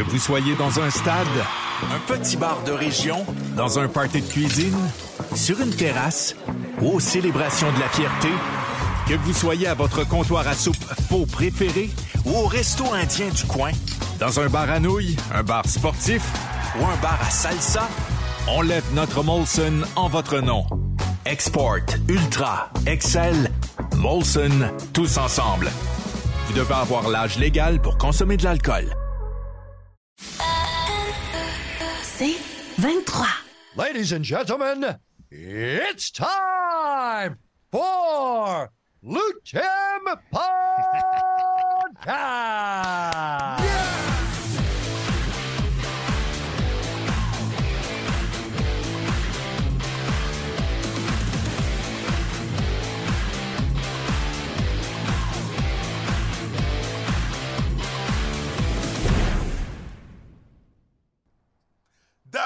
Que vous soyez dans un stade, un petit bar de région, dans un party de cuisine, sur une terrasse ou aux célébrations de la fierté, que vous soyez à votre comptoir à soupe faux préféré ou au resto indien du coin, dans un bar à nouilles, un bar sportif ou un bar à salsa, on lève notre Molson en votre nom. Export, Ultra, Excel, Molson, tous ensemble. Vous devez avoir l'âge légal pour consommer de l'alcool. 23. Ladies and gentlemen, it's time for Lutem Podcast!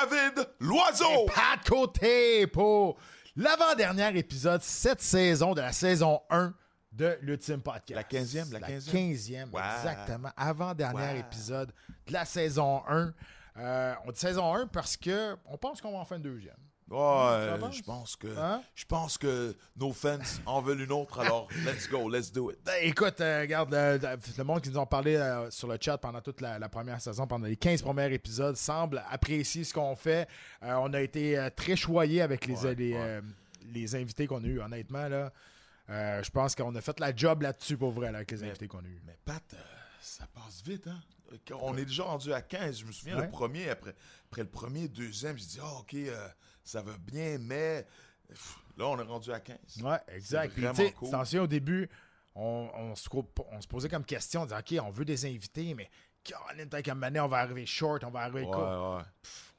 David Loiseau! Pas de côté pour l'avant-dernier épisode cette saison de la saison 1 de l'Ultime Podcast. La 15e, la 15e. 15e, Wow. exactement. Avant-dernier Wow. épisode de la saison 1. Euh, on dit saison 1 parce que on pense qu'on va en faire une deuxième. Ouais, je pense que Hein? je pense que nos fans en veulent une autre, alors let's go, let's do it. Ben, écoute, euh, regarde, le, le- monde qui nous ont parlé euh, sur le chat pendant toute la, la première saison, pendant les 15 premiers épisodes, semble apprécier ce qu'on fait. Euh, on a été très choyés avec les, Ouais, les, ouais. les invités qu'on a eus, honnêtement. Là. Je pense qu'on a fait la job là-dessus, pour vrai, là, avec les Mais- invités qu'on a eus. Mais Pat, ça passe vite, hein? On est déjà rendu à 15. Je me souviens, Ouais. le premier, après, après le premier, deuxième, j'ai dit, ah, OK, euh, ça va bien, mais pff, là, on est rendu à 15. Ouais, exact. Puis, vraiment tu sais, cool. attention, au début, on, on se, co- on se posait comme question, on disait, OK, on veut des invités, mais peut-être qu'à on va arriver short, on va arriver Ouais, court. ouais.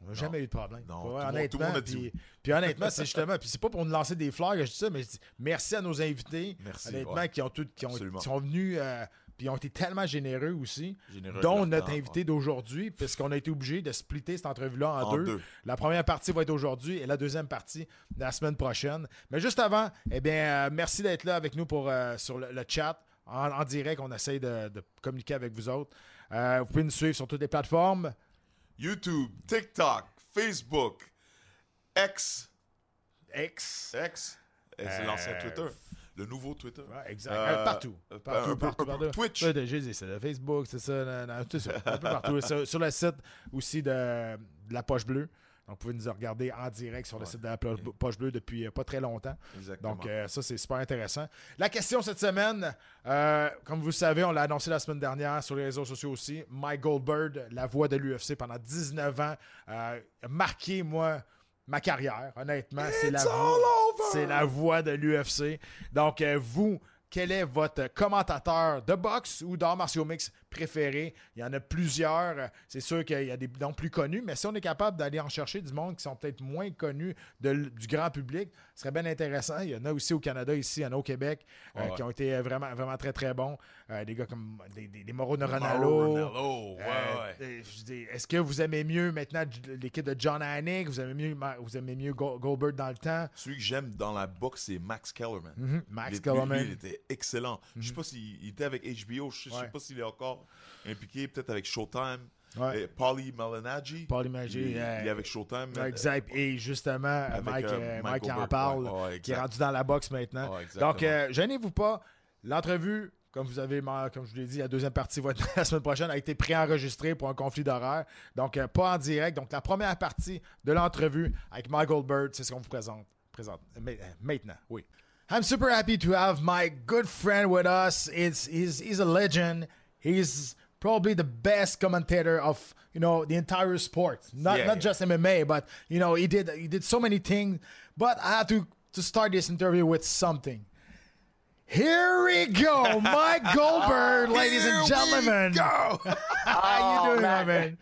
On n'a jamais eu de problème. Non, Ouais, tout le monde- honnêtement. tout le monde a dit puis, puis honnêtement, c'est justement. Puis c'est pas pour nous lancer des fleurs que je dis ça, mais je dis merci à nos invités. Merci, Honnêtement, ouais. qui ont tout, qui, ont, qui sont venus. euh, puis ils ont été tellement généreux aussi. Généreux dont notre temps, invité d'aujourd'hui, puisqu'on a été obligé de splitter cette entrevue-là en, En deux. deux. La première partie va être aujourd'hui et la deuxième partie la semaine prochaine. Mais juste avant, eh bien, euh, merci d'être là avec nous pour, euh, sur le, le chat. En, en direct, on essaye de, de communiquer avec vous autres. Euh, vous pouvez nous suivre sur toutes les plateformes. YouTube, TikTok, Facebook, X, X. X, et c'est l'ancien Twitter, le nouveau Twitter. Ouais, exact. Euh, Euh, partout. euh, Partout, un peu- partout, partout. Twitch. Ouais, j'ai dit, c'est le Facebook, c'est ça, tout ça. Un peu partout. sur, sur le site aussi de, de la Poche Bleue. Donc, vous pouvez nous regarder en direct sur le site de la Poche Bleue depuis euh, pas très longtemps. Exactement. Donc, euh, ça, c'est super intéressant. La question cette semaine, euh, comme vous le savez, on l'a annoncé la semaine dernière sur les réseaux sociaux aussi. Mike Goldberg, la voix de l'UFC pendant 19 ans, euh, a marqué, moi, ma carrière, honnêtement. C'est la, voix- all over! c'est la voix de l'UFC. Donc, euh, vous, quel est votre commentateur de boxe ou d'arts martiaux mix préféré? Il y en a plusieurs. C'est sûr qu'il y a des noms plus connus, mais si on est capable d'aller en chercher du monde qui sont peut-être moins connus de du grand public, ce serait bien intéressant. Il y en a aussi au Canada, ici, il y en a au Québec, euh, Ouais. qui ont été vraiment, vraiment très, très bons. Euh, des gars comme des, des, des Mauro Mauro Ronaldo. Ranallo, ouais, Euh, Est-ce que vous aimez mieux maintenant l'équipe de John Anik? Vous aimez mieux, vous aimez mieux Go- Goldberg dans le temps? Celui que j'aime dans la boxe, c'est Max Kellerman. Mhm, Max Il Kellerman. lui, il était excellent. Je sais pas s'il il était avec HBO, je sais, je sais pas s'il est encore impliqué, peut-être avec Showtime. Ouais. Et Paulie Malignaggi. Paulie Il, est- euh, il est avec Showtime. Exact. Et justement, Avec, Mike, euh, euh, Mike en parle, Ouais, qui est rendu dans la boxe maintenant. Donc, euh, gênez-vous pas. L'entrevue, comme vous avez, comme je vous l'ai dit, la deuxième partie va être la semaine prochaine, a été préenregistrée pour un conflit d'horaire. Donc, euh, pas en direct. Donc, la première partie de l'entrevue avec Mike Goldberg, c'est ce qu'on vous présente, présente ma- euh, maintenant. Oui. I'm super happy to have my good friend with us. It's he's he's a legend. He's probably the best commentator of you know the entire sport. Not Yeah, not yeah. just MMA, but you know he did he did so many things. But I have to to start this interview with something. Here we go, Mike Goldberg, ladies Here and we gentlemen. go. How you oh, doing, man. man?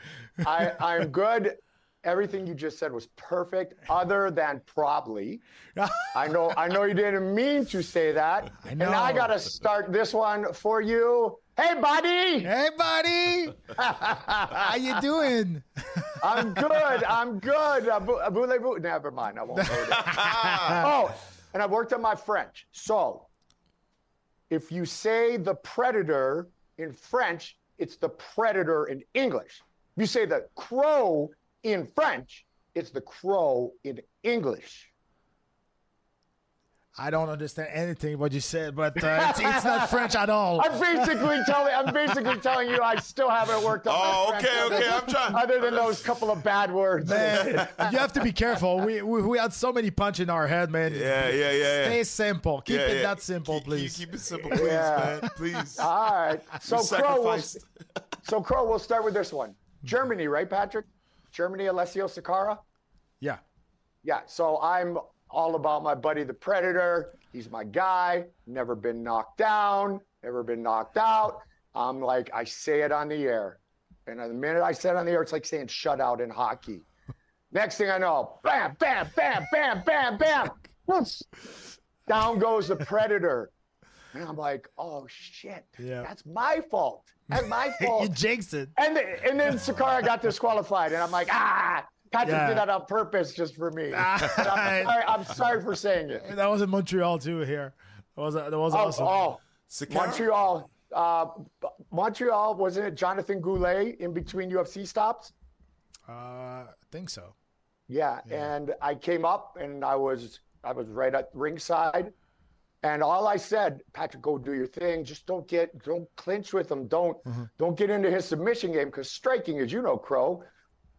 I, I'm good. Everything you just said was perfect, other than probably. I know I know you didn't mean to say that. I know. And I gotta start this one for you. Hey buddy! Hey, buddy. How you doing? I'm good. I'm good. Abu, abu. Never mind. I won't go there. oh, and I worked on my French. So, if you say the predator in French, it's the predator in English. If you say the crow in French, it's the crow in English. I don't understand anything what you said, but uh, it's, it's not French at all. I'm basically telling I'm basically telling you I still haven't worked on Oh, okay, French okay, other- I'm trying- Other than those couple of bad words. Man, you have to be careful. We, we we had so many punch in our head, man. Yeah, yeah, yeah, yeah. Stay simple. Keep Yeah, it yeah. that simple, Keep- please. Keep, it simple, please, Yeah. man. Please. All right. So You Crow will, so Crow, we'll start with this one. Germany, right, Patrick? Germany, Alessio Sakara? Yeah. Yeah, so I'm all about my buddy the Predator. He's my guy. Never been knocked down, never been knocked out. I'm like, I say it on the air. And the minute I say it on the air, it's like saying shutout in hockey. Next thing I know, bam, bam, bam, bam, bam, bam. Down goes the Predator. And I'm like, oh shit. Yeah. That's my fault. That's my fault. you jinxed it. And, the, and then Sakara got disqualified, and I'm like, ah, Patrick Yeah. did that on purpose just for me. I'm, sorry, I'm sorry for saying it. That was in Montreal too. Here, that was that was Oh, awesome. oh, Sakara? Montreal. Uh, Montreal wasn't it Jonathan Goulet in between UFC stops? Uh, I think so. Yeah, and I came up and I was I was right at ringside, and all I said, Patrick, go do your thing. Just don't get don't clinch with him. Don't don't get into his submission game because striking, as you know, Crow,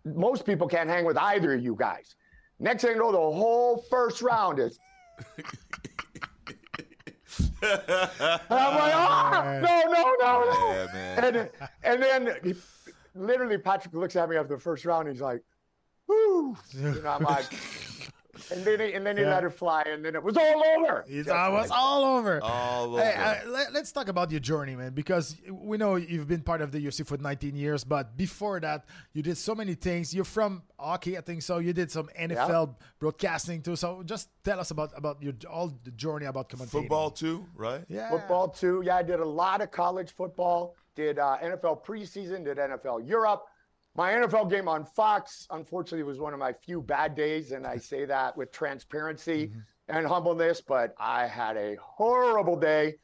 most people can't hang with either of you guys. Next thing you know, the whole first round is. and I'm like, ah, no, no, no, no. Yeah, man. And, and then he, literally Patrick looks at me after the first round. He's like, woo. You know, I'm like, and then he, and then he Yeah. let it fly, and then it was all over. It I was all over. All Hey, over. uh, let, us talk about your journey, man, because we know you've been part of the UFC for 19 years, but before that, you did so many things. You're from hockey, I think so. You did some NFL broadcasting too. So just tell us about about your all the journey about commentating. Football too, right? yeah, Football too. Yeah, I did a lot of college football. Did uh, NFL preseason. Did NFL Europe. My NFL game on Fox, unfortunately, was one of my few bad days, and I say that with transparency and humbleness. But I had a horrible day,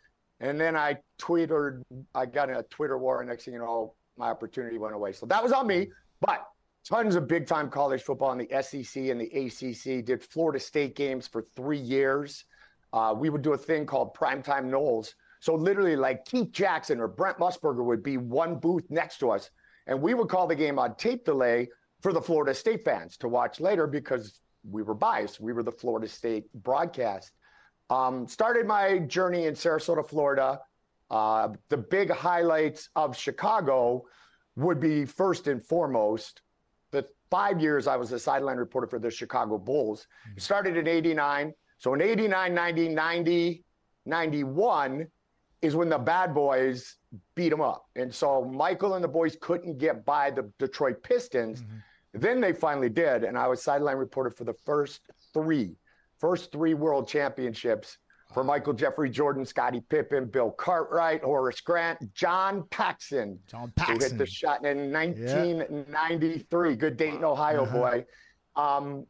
and then I tweeted. I got in a Twitter war, and next thing you know, my opportunity went away. So that was on me. But tons of big time college football in the SEC and the ACC. Did Florida State games for three years. Uh, we would do a thing called primetime Knowles. So literally, like Keith Jackson or Brent Musburger would be one booth next to us, and we would call the game on tape delay for the Florida State fans to watch later because we were biased. We were the Florida State broadcast. Um, started my journey in Sarasota, Florida. Uh, the big highlights of Chicago would be first and foremost the five years I was a sideline reporter for the Chicago Bulls. It started in 89. So in 89, 90, 90, 91 is when the bad boys beat them up. And so Michael and the boys couldn't get by the Detroit Pistons. Then they finally did. And I was sideline reporter for the first three, first three world championships for Michael Jeffrey Jordan, Scottie Pippen, Bill Cartwright, Horace Grant, John Paxson, John who hit the shot in 1993. Good Dayton, Ohio boy. Um,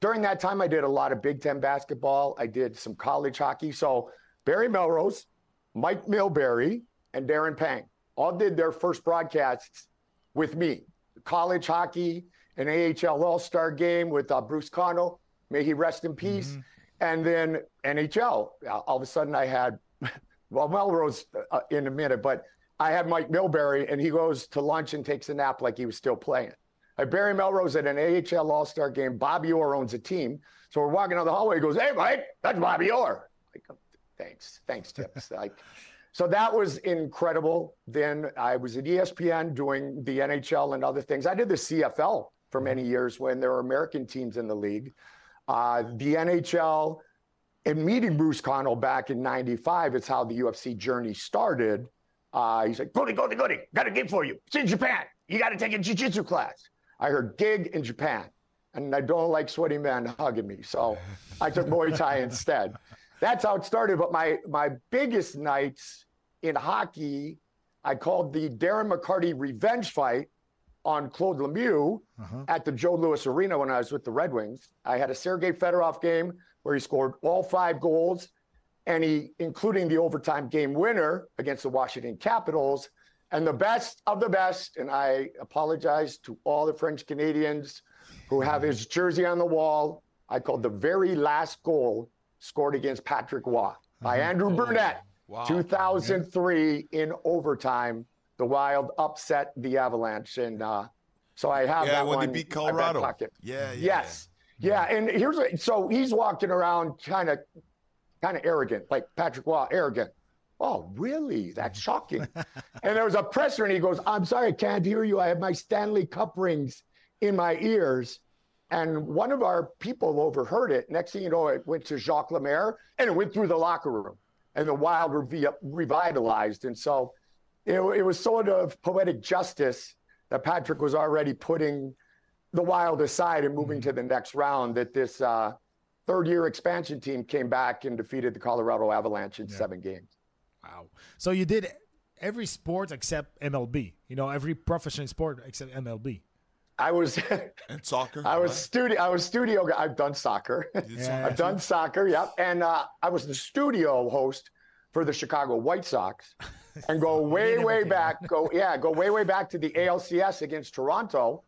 during that time, I did a lot of Big Ten basketball. I did some college hockey. So Barry Melrose, Mike Milbury, and Darren Pang all did their first broadcasts with me. College hockey, an AHL All Star game with uh, Bruce Connell. May he rest in peace. And then NHL. Uh, All of a sudden, I had, well, Melrose uh, in a minute, but I had Mike Milbury, and he goes to lunch and takes a nap like he was still playing. I Barry Melrose at an AHL All Star game. Bobby Orr owns a team. So we're walking down the hallway. He goes, Hey, Mike, that's Bobby Orr. Like, thanks. Thanks, Tips. like, so that was incredible. Then I was at ESPN doing the NHL and other things. I did the CFL for many years when there were American teams in the league. Uh, the NHL and meeting Bruce Connell back in 95, it's how the UFC journey started. Uh, he's like, Goody, Goody, Goody, got a gig for you. It's in Japan. You got to take a jiu-jitsu class. I heard gig in Japan, and I don't like sweaty men hugging me. So I took Muay Thai instead. That's how it started. But my, my biggest nights in hockey, I called the Darren McCarty revenge fight on Claude Lemieux uh-huh. at the Joe Louis Arena when I was with the Red Wings. I had a Sergei Fedorov game where he scored all five goals, and he, including the overtime game winner against the Washington Capitals. And the best of the best, and I apologize to all the French Canadians who have mm-hmm. his jersey on the wall. I called the very last goal scored against Patrick Waugh by Mm-hmm. Andrew Burnett, Wow. 2003 in overtime. The Wild upset the Avalanche, and uh, so I have Yeah, that when one. they beat Colorado. Yeah, yeah. Yes. Yeah, and here's a, so he's walking around kind of kind of arrogant, like Patrick Waugh, arrogant. Oh, really? That's shocking. and there was a presser, and he goes, "I'm sorry, I can't hear you. I have my Stanley Cup rings in my ears." And one of our people overheard it. Next thing you know, it went to Jacques Lemaire, and it went through the locker room, and the Wild were re- revitalized. And so, it, it was sort of poetic justice that Patrick was already putting the Wild aside and moving to the next round that this uh, third year expansion team came back and defeated the Colorado Avalanche in seven games. Wow. So you did every sport except MLB. You know, every professional sport except MLB. I was And soccer. I was right? studio I was studio guy. I've done soccer. Yeah. I've done soccer, yep. And uh, I was the studio host for the Chicago White Sox and go way, way back. Go yeah, go way, way back to the ALCS against Toronto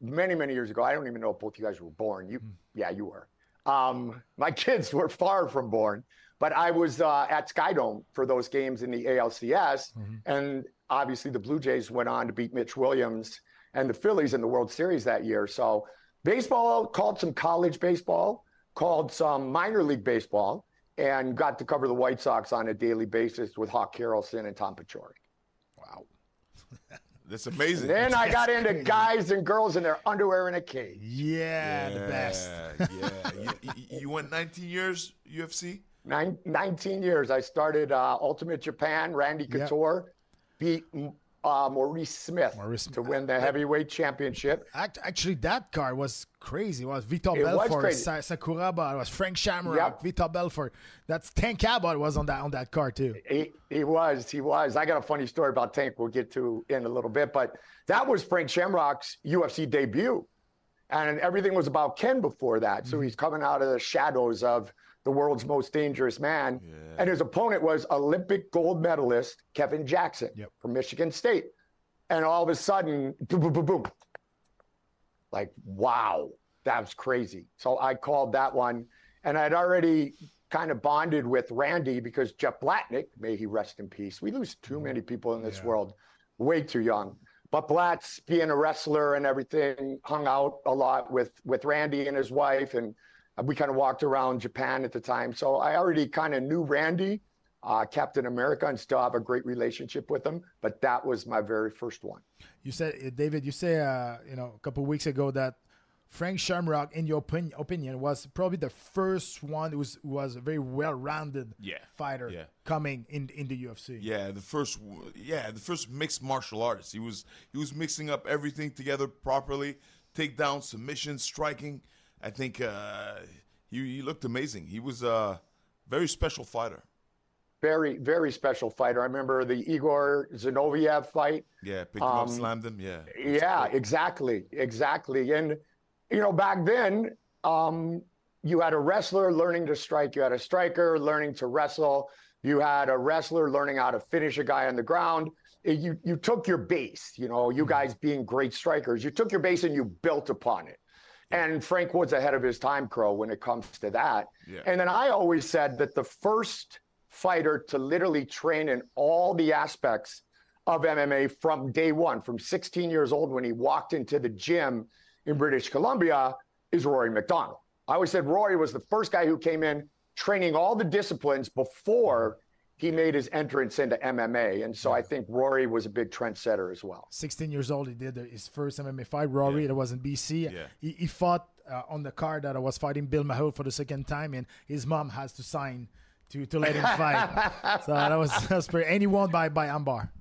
many, many years ago. I don't even know if both you guys were born. You yeah, you were. Um, my kids were far from born, but I was uh, at Skydome for those games in the ALCS, and obviously the Blue Jays went on to beat Mitch Williams and the Phillies in the World Series that year. So baseball called some college baseball, called some minor league baseball, and got to cover the White Sox on a daily basis with Hawk Harrelson and Tom Paciori. Wow. That's amazing. Then I got into guys and girls in their underwear in a cage. Yeah, the best. yeah. You, you- you went 19 years UFC. Nine, 19 years. I started uh, Ultimate Japan. Randy Yeah. Couture beat uh, Maurice Smith Maurice to win the heavyweight championship. Actually, that card was crazy. It was Vitor It was Belfort, crazy. Sa- Sakuraba, it was Frank Shamrock, Yep. Vitor Belfort. That's Tank Cabot was on that on that card too. He, he was, he was. I got a funny story about Tank we'll get to in a little bit, but that was Frank Shamrock's UFC debut. And everything was about Ken before that. Mm-hmm. So he's coming out of the shadows of the world's most dangerous man. And his opponent was Olympic gold medalist Kevin Jackson Yep. from Michigan State. And all of a sudden, boom, boom, boom, boom. Like, wow, that was crazy. So I called that one. And I'd already kind of bonded with Randy because Jeff Blatnick, may he rest in peace. We lose too many mm-hmm. people in this Yeah. world, way too young. But Blatz, being a wrestler and everything, hung out a lot with with Randy and his wife, and we kind of walked around Japan at the time. So I already kind of knew Randy, uh, Captain America, and still have a great relationship with him. But that was my very first one. You said, uh, David, you say, uh, you know, a couple of weeks ago that Frank Shamrock, in your opin- opinion, was probably the first one who was, who was a very well-rounded Yeah. fighter Yeah. coming in in the UFC. Yeah, the first. Yeah, the first mixed martial artist. He was he was mixing up everything together properly. Takedown, submission, striking. I think uh, he he looked amazing. He was a very special fighter. Very, very special fighter. I remember the Igor Zinoviev fight. Yeah, picked him up, Um, slammed him. Yeah. Yeah, great. exactly, exactly. And you know, back then, um, you had a wrestler learning to strike. You had a striker learning to wrestle. You had a wrestler learning how to finish a guy on the ground. You you took your base. You know, you guys being great strikers, you took your base and you built upon it. And Frank Wood's ahead of his time, Crow, when it comes to that. Yeah. And then I always said that the first fighter to literally train in all the aspects of MMA from day one, from 16 years old when he walked into the gym in British Columbia, is Rory McDonald. I always said Rory was the first guy who came in training all the disciplines before he made his entrance into MMA. And so I think Rory was a big trendsetter as well. 16 years old, he did his first MMA fight. Rory, Yeah. that was in BC. Yeah. He, he fought uh, on the card that I was fighting Bill Mahone for the second time, and his mom has to sign to, to let him fight. so that was, that was pretty. And he won by, by Ambar.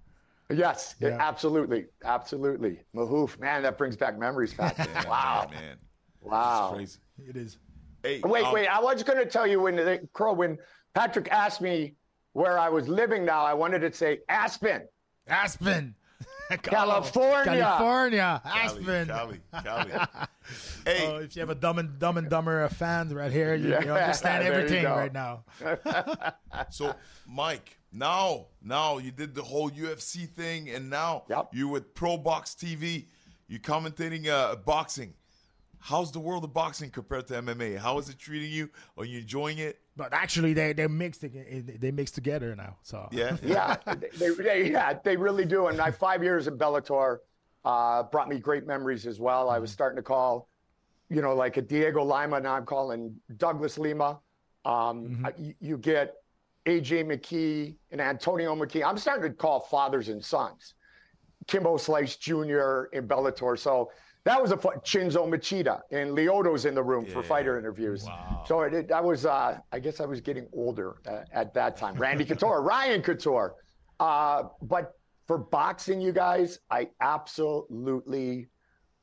Yes, Yeah. absolutely. Absolutely. Mahoof, man, that brings back memories, Pat. Yeah, wow. man. Wow. It's crazy. It is. Hey, Wait, um, wait. I was going to tell you when the Crow, when Patrick asked me where I was living now, I wanted to say Aspen. Aspen. California. California. Aspen. Cali, Cali. hey, Oh, if you have a Dumb and Dumb and Dumber fan right here, you, you understand there you everything right now. So, Mike, now, now you did the whole UFC thing, and now Yep. you're with Pro Box TV. You're commentating uh, boxing. How's the world of boxing compared to MMA? How is it treating you? Are you enjoying it? But actually, they they mixed they mix together now. So Yeah. yeah, they, they, yeah, they really do. And my five years in Bellator uh, brought me great memories as well. I was starting to call, you know, like a Diego Lima. Now I'm calling Douglas Lima. Um, I- you, you get AJ McKee and Antonio McKee. I'm starting to call fathers and sons. Kimbo Slice Jr. in Bellator. So that was a fun. Chinzo Machida and Leoto's in the room for fighter interviews. So it, it, I was, uh, I guess I was getting older uh, at that time. Randy Couture, Ryan Couture. Uh, but for boxing, you guys, I absolutely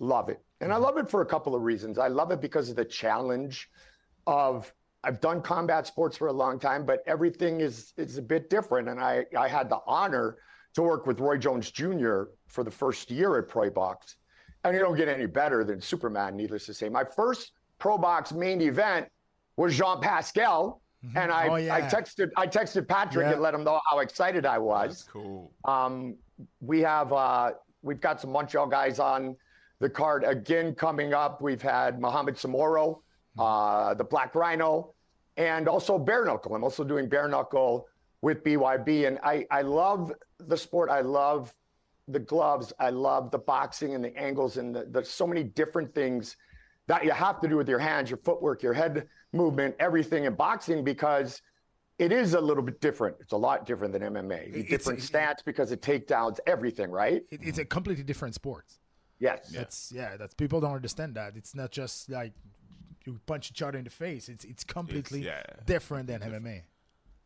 love it. And I love it for a couple of reasons. I love it because of the challenge of I've done combat sports for a long time, but everything is is a bit different. And I I had the honor to work with Roy Jones Jr. for the first year at Pro Box. And you don't get any better than Superman, needless to say. My first Pro Box main event was Jean Pascal. And I, Oh, I texted I texted Patrick Yeah. and let him know how excited I was. That's Cool. Um, we have uh, we've got some Montreal guys on the card again coming up. We've had Mohamed Samoro, uh, the Black Rhino, and also bare knuckle. I'm also doing bare knuckle with BYB, and I I love the sport. I love the gloves. I love the boxing and the angles and the, the so many different things that you have to do with your hands, your footwork, your head movement, everything in boxing because it is a little bit different. It's a lot different than MMA. It's- different it- stance because it takedowns everything, right? it, it's a completely different sport. Yes. That's yeah. That's people don't understand that. It's not just like you punch each other in the face. It's it's completely yeah, different than MMA.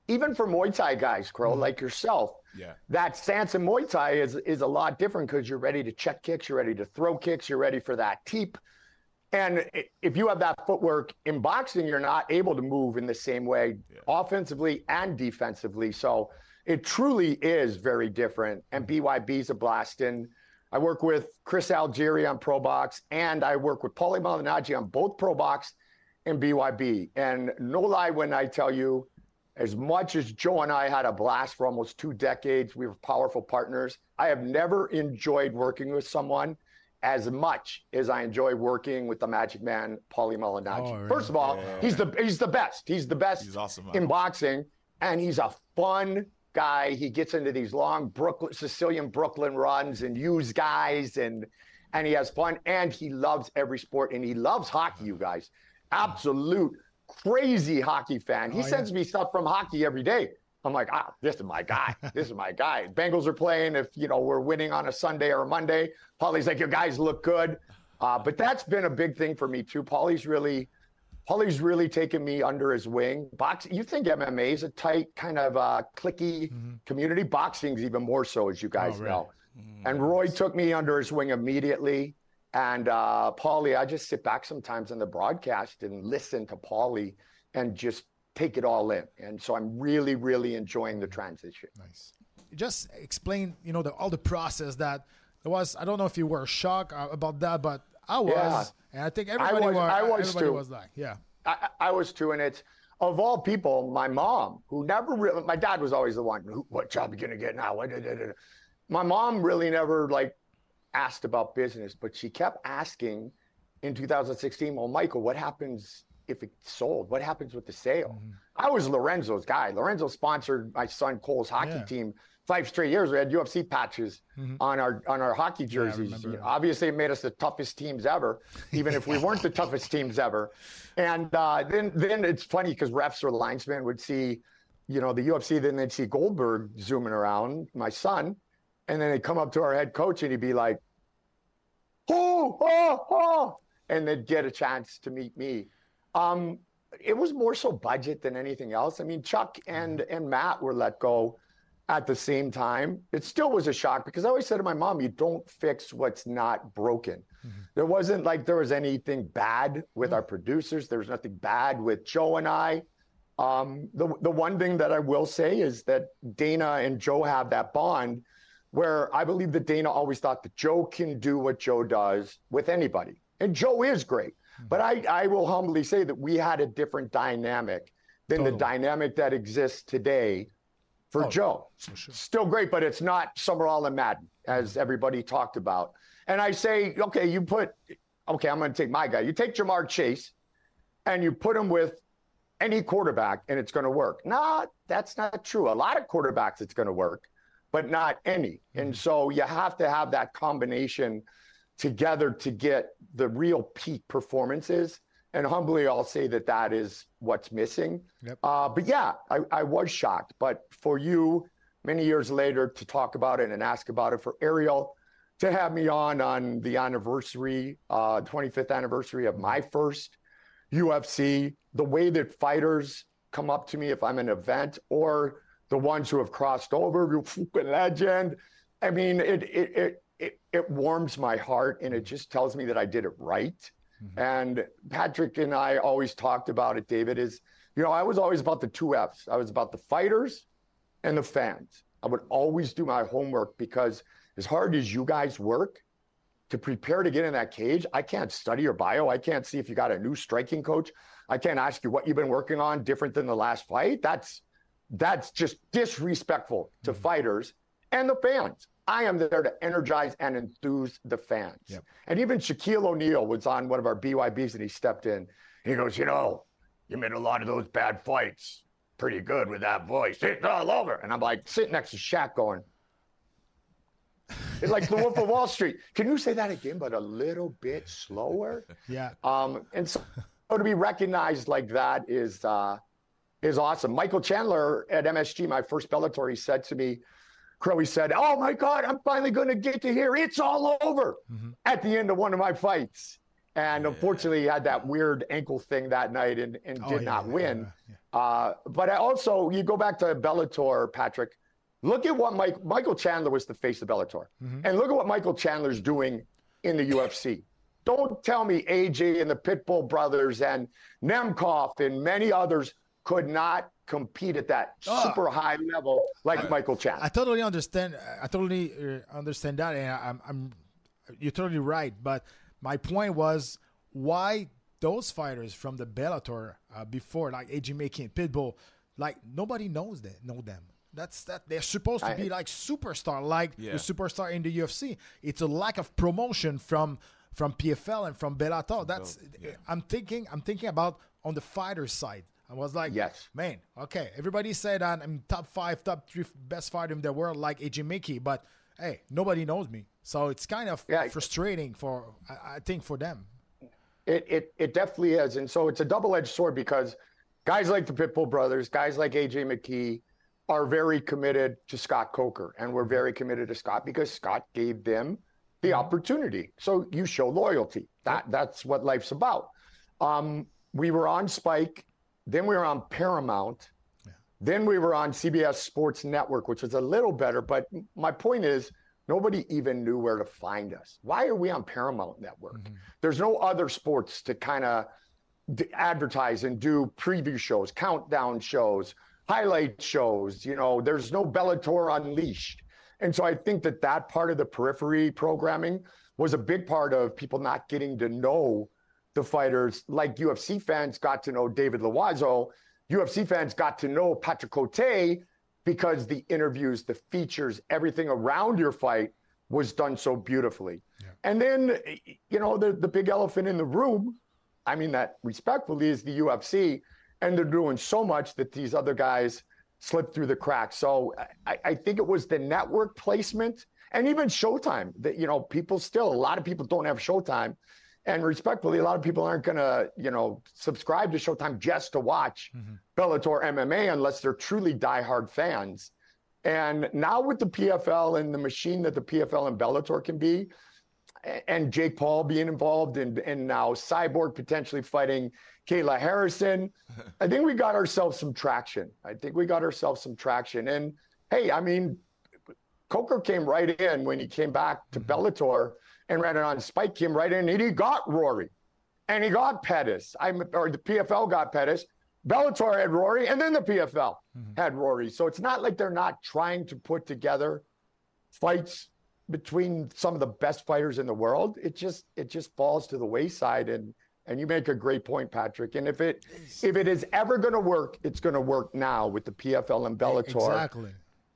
Even for Muay Thai guys, Crow, Mm-hmm. like yourself, Yeah. that stance in Muay Thai is is a lot different because you're ready to check kicks, you're ready to throw kicks, you're ready for that teep. And if you have that footwork in boxing, you're not able to move in the same way offensively and defensively. So it truly is very different. And BYB's a blast. And I work with Chris Algieri on Pro Box, and I work with Paulie Malignaggi on both Pro Box and BYB. And no lie when I tell you, as much as Joe and I had a blast for almost two decades, we were powerful partners. I have never enjoyed working with someone as much as I enjoy working with the Magic Man, Paulie Malignaggi. Oh, really? First of all, he's the he's the best. He's the best He's awesome, in boxing, and he's a fun guy. He gets into these long Brooklyn Sicilian Brooklyn runs and use guys and and he has fun and he loves every sport and he loves hockey, you guys. Absolute crazy hockey fan. He Oh, yeah. sends me stuff from hockey every day. I'm like, ah, this is my guy. This is my guy. Bengals are playing. If you know we're winning on a Sunday or a Monday, Paulie's like, your guys look good. Uh, but that's been a big thing for me too. Paulie's really Paulie's really taken me under his wing. Boxing, you think MMA is a tight kind of uh, clicky community? Boxing's even more so, as you guys Mm-hmm. Oh, really? know. And Roy took me under his wing immediately. And uh, Paulie, I just sit back sometimes on the broadcast and listen to Paulie and just take it all in. And so I'm really, really enjoying the transition. Nice. Just explain, you know, the, all the process that there was. I don't know if you were shocked uh, about that, but I was, Yeah. and I think everybody was- was. I was everybody too. was like, yeah. I, I was too, and it's of all people, my mom, who never really, my dad was always the one, what job you gonna get now? What, da, da, da, da." My mom really never like asked about business, but she kept asking in 2016, well, Michael, what happens if it's sold? What happens with the sale? I was Lorenzo's guy. Lorenzo sponsored my son Cole's hockey Yeah. team five straight years. We had UFC patches on our on our hockey jerseys. You know, obviously, it made us the toughest teams ever, even if we weren't the toughest teams ever. And uh, then then it's funny because refs or linesmen would see, you know, the UFC. Then they'd see Goldberg zooming around, my son, and then they'd come up to our head coach and he'd be like, "Oh, oh, oh," and they'd get a chance to meet me. Um, it was more so budget than anything else. I mean, Chuck and and Matt were let go at the same time. It still was a shock because I always said to my mom, "You don't fix what's not broken." There wasn't like there was anything bad with our producers. There was nothing bad with Joe and I. Um, the the one thing that I will say is that Dana and Joe have that bond where I believe that Dana always thought that Joe can do what Joe does with anybody. And Joe is great. Hmm. But I, I will humbly say that we had a different dynamic than the dynamic that exists today for Oh, Joe. for sure. Still great, but it's not Summer All in Madden, as hmm. everybody talked about. And I say, okay, you put, okay, I'm going to take my guy. You take Jamar Chase and you put him with any quarterback and it's going to work. No, that's not true. A lot of quarterbacks, it's going to work, but not any. And so you have to have that combination together to get the real peak performances. And humbly, I'll say that that is what's missing. Yep. Uh, but yeah, I, I was shocked. But for you, many years later, to talk about it and ask about it, for Ariel to have me on on the anniversary, uh, 25th anniversary of my first UFC, the way that fighters come up to me if I'm an event or the ones who have crossed over, you fucking legend. I mean, it it it it, it warms my heart and it mm-hmm. just tells me that I did it right. Mm-hmm. And Patrick and I always talked about it, David, is you know, I was always about the two F's. I was about the fighters and the fans. I would always do my homework because as hard as you guys work to prepare to get in that cage, I can't study your bio. I can't see if you got a new striking coach. I can't ask you what you've been working on different than the last fight. That's that's just disrespectful to fighters and the fans. I am there to energize and enthuse the fans. Yep. And even Shaquille O'Neal was on one of our BYBs and he stepped in. He goes, you know, you made a lot of those bad fights pretty good with that voice. It's all over. And I'm like sitting next to Shaq going, it's like the Wolf of Wall Street. Can you say that again, but a little bit slower? Yeah. Um, and so to be recognized like that is uh, is awesome. Michael Chandler at MSG, my first Bellator, he said to me, Crow, he said, "Oh my God, I'm finally going to get to hear it's all over at the end of one of my fights." And unfortunately, he had that weird ankle thing that night and, and Oh, did yeah, not win. yeah, yeah. Uh, but I also, you go back to Bellator, Patrick. Look at what Mike, Michael Chandler was the face of Bellator, and look at what Michael Chandler's doing in the UFC. Don't tell me AJ and the Pitbull brothers and Nemkov and many others could not compete at that Oh. super high level like Michael Chandler. I totally understand. I totally uh, understand that, and I'm, I'm, you're totally right. But my point was why those fighters from the Bellator uh, before, like AJ Makey and Pitbull, like nobody knows that know them. That's that they're supposed to I- be like superstar, like Yeah. the superstar in the UFC. It's a lack of promotion from from PFL and from Bellator. That's I'm thinking. I'm thinking about on the fighter side. I was like, Yes. man, okay. Everybody said I'm, top five, top three best fighter in the world, like AJ Mickey, but hey, nobody knows me. So it's kind of Yeah. frustrating for I, I think for them. It, it it definitely is, and so it's a double-edged sword because guys like the Pitbull brothers, guys like AJ McKee, are very committed to Scott Coker, and we're very committed to Scott because Scott gave them the opportunity. So you show loyalty. That that's what life's about. Um, we were on Spike, then we were on Paramount, then we were on CBS Sports Network, which was a little better. But my point is, nobody even knew where to find us. Why are we on Paramount Network? Mm-hmm. There's no other sports to kind of d- advertise and do preview shows, countdown shows, highlight shows. You know, there's no Bellator Unleashed. And so I think that that part of the periphery programming was a big part of people not getting to know the fighters. Like UFC fans got to know David Loiseau, UFC fans got to know Patrick Cote because the interviews, the features, everything around your fight was done so beautifully. And then, you know, the, the big elephant in the room, I mean that respectfully, is the UFC. And they're doing so much that these other guys slip through the cracks. So I, I think it was the network placement and even Showtime that, you know, people still, a lot of people don't have Showtime. And respectfully, a lot of people aren't going to, you know, subscribe to Showtime just to watch mm-hmm. Bellator MMA unless they're truly diehard fans. And now with the PFL and the machine that the PFL and Bellator can be, and Jake Paul being involved and and now Cyborg potentially fighting Kayla Harrison, I think we got ourselves some traction. I think we got ourselves some traction. And hey, I mean, Coker came right in when he came back to mm-hmm. Bellator and ran it on Spike, came right in and he got Rory and he got Pettis. I'm or the PFL got Pettis. Bellator had Rory, and then the PFL mm-hmm. had Rory. So it's not like they're not trying to put together fights between some of the best fighters in the world. It just it just falls to the wayside. And and you make a great point, Patrick. And if it if it is ever going to work, it's going to work now with the PFL and Bellator. Exactly.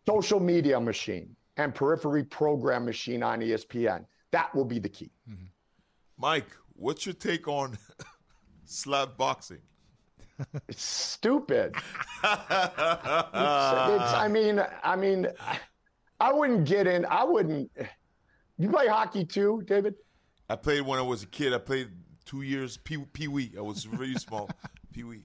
social media machine and periphery program machine on ESPN. That will be the key. Mm-hmm. Mike, what's your take on slap boxing? It's stupid. it's, it's, I mean, I mean, I wouldn't get in. I wouldn't. You play hockey too, David? I played when I was a kid. I played two years pee pee wee. I was really small, pee wee.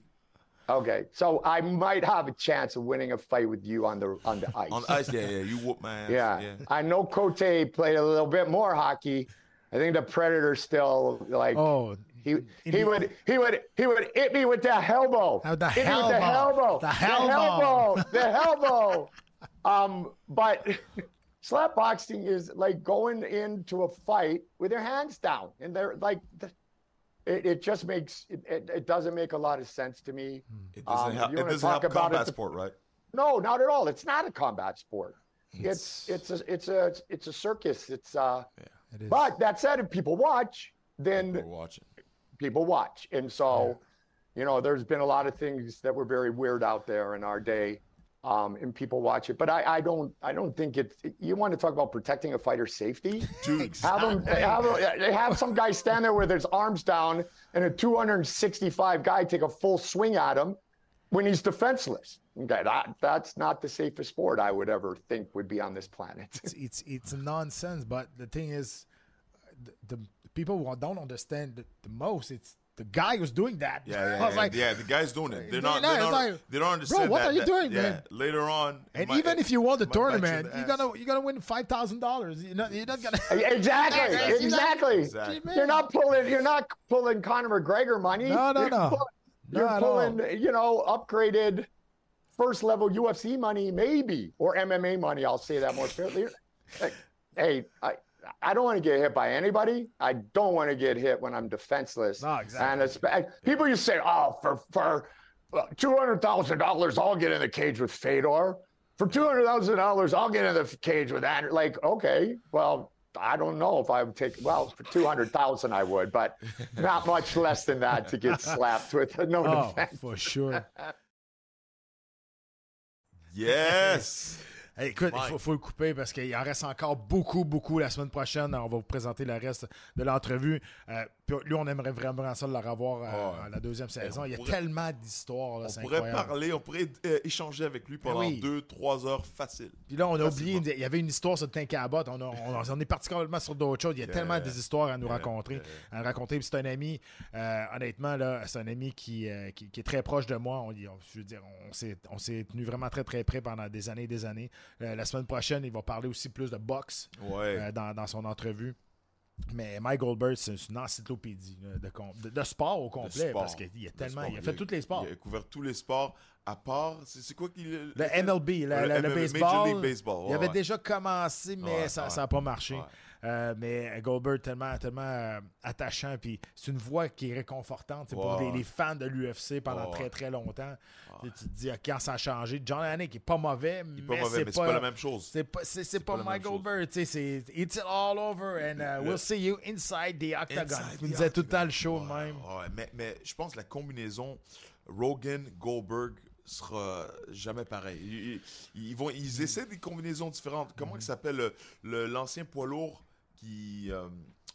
Okay, so I might have a chance of winning a fight with you on the on the ice. On ice, yeah, yeah. You whoop my ass. yeah. yeah. I know Cote played a little bit more hockey. I think the Predator still like Oh, he he would he would he would hit me with the elbow. Oh, the hit me with the elbow. elbow. The The elbow. elbow. The elbow. Um, but slap boxing is like going into a fight with your hands down, and they're like, the, it, it just makes it, it, it doesn't make a lot of sense to me. It doesn't, Um, help, it wanna doesn't help about combat it- sport, right? No, not at all. It's not a combat sport. It's it's a it's a it's a circus. It's uh. it is. But that said, if people watch, then We're watching. people watch. And so, you know, there's been a lot of things that were very weird out there in our day. Um, and people watch it, but I, I don't, I don't think it's. You want to talk about protecting a fighter's safety? Dude, Have them, have them, have some guy stand there with his arms down, and a 265 guy take a full swing at him when he's defenseless. Okay, that that's not the safest sport I would ever think would be on this planet. it's it's it's nonsense. But the thing is, the, the people who don't understand the, the most. It's the guy who's doing that. Yeah, yeah, I was yeah, like, yeah. The guy's doing it. They're Yeah, not. They're not like, they don't understand. Bro, what that- are you that- doing, yeah, man? Later on, and might- even if you won the it might bite you in tournament, you're gonna you're gonna win five thousand dollars. You're not you're not gonna. Exactly, You're not- exactly. Exactly. You're not pulling. You're not pulling Conor McGregor money. No, no, You're no. Pulling, No, you're at all. pulling, you know, upgraded first level UFC money, maybe, or MMA money. I'll say that more fairly. Hey, I. I don't want to get hit by anybody. I don't want to get hit when I'm defenseless. No, exactly. And it's, people just say, "Oh, for for uh, two hundred thousand dollars, I'll get in the cage with Fedor. For two hundred thousand dollars, I'll get in the cage with Andrew." Like, okay, well, I don't know if I would take. Well, for two hundred thousand, I would, but not much less than that to get slapped with no Oh, defense. for sure. Yes. Écoute, il faut, faut le couper parce qu'il en reste encore beaucoup, beaucoup la semaine prochaine. On va vous présenter le reste de l'entrevue. Euh, puis lui, on aimerait vraiment ça de le revoir euh, Ouais. la deuxième saison. on Il y a pourrait- tellement d'histoires. On pourrait incroyable. parler, on pourrait euh, échanger avec lui pendant oui. deux, trois heures facile. Puis là, on a Facilement. oublié, il y avait une histoire sur Tank Abbott. On, on, on est parti complètement sur d'autres choses. Il y a Yeah, tellement des histoires à nous raconter. yeah, À nous raconter. C'est un ami, euh, honnêtement, là, c'est un ami qui, qui, qui est très proche de moi. On, je veux dire, on s'est tenu vraiment très, très près pendant des années et des années. Euh, la semaine prochaine, il va parler aussi plus de boxe Ouais. euh, dans, dans son entrevue. Mais Mike Goldberg, c'est une encyclopédie de, com- de- de sport au complet sport. parce qu'il a Le tellement. sport, il a fait tous les sports. Il a couvert tous les sports, à part. C'est quoi qu'il. Le MLB, le, Ouais, le- le MLB, baseball, Major League Baseball, il avait ouais. déjà commencé, mais Ouais, ça n'a pas marché. Euh, mais Goldberg, tellement, tellement euh, attachant, puis c'est une voix qui est réconfortante c'est pour les, fans de l'UFC pendant très très longtemps. Tu, tu te dis, OK, quand ça a changé, John Anik n'est pas mauvais, Il est pas mais mauvais, c'est mais c'est pas la même chose. C'est pas, c'est, pas, Mike. Goldberg, c'est It's all over and uh, Le- we'll see you inside the octagon. The disais tout le temps le show même. mais, mais je pense que la combinaison Rogan-Goldberg sera jamais pareil. Ils, vont, ils essaient des combinaisons différentes. Comment Mhm. il s'appelle le- le- l'ancien poids lourd? Qui. euh,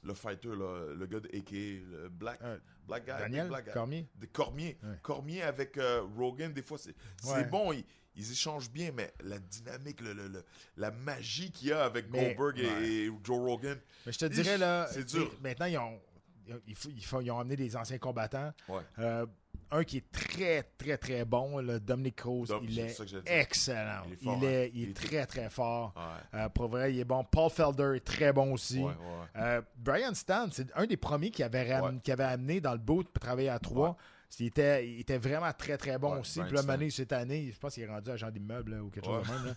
le fighter, là, le gars de AK, le Black, Euh, Black Guy. Daniel Black Guy. Cormier. De Cormier. Ouais. Cormier avec euh, Rogan, des fois, c'est c'est Ouais. bon. Ils, ils échangent bien, mais la dynamique, le- le- le- la magie qu'il y a avec Mais- Goldberg et, et Joe Rogan. Mais je te dirais, là, C'est dur. maintenant, ils ont, ils, ils font- ils ont amené des anciens combattants. Euh, un qui est très, très, très bon, le Dominic Cruz, Dom- il est ça excellent. Il Il est fort, il hein. est, Il est très, très fort. Ouais. Euh, pour vrai, il est bon. Paul Felder est très bon aussi. Ouais, ouais. Euh, Brian Stan, c'est un des premiers qui avait, ram- qui avait amené dans le boot pour travailler à trois. Il, était, il était vraiment très, très bon Ouais, aussi. Puis là. Mané, cette année, je pense qu'il est rendu agent d'immeuble là, ou quelque chose Ouais. même. là.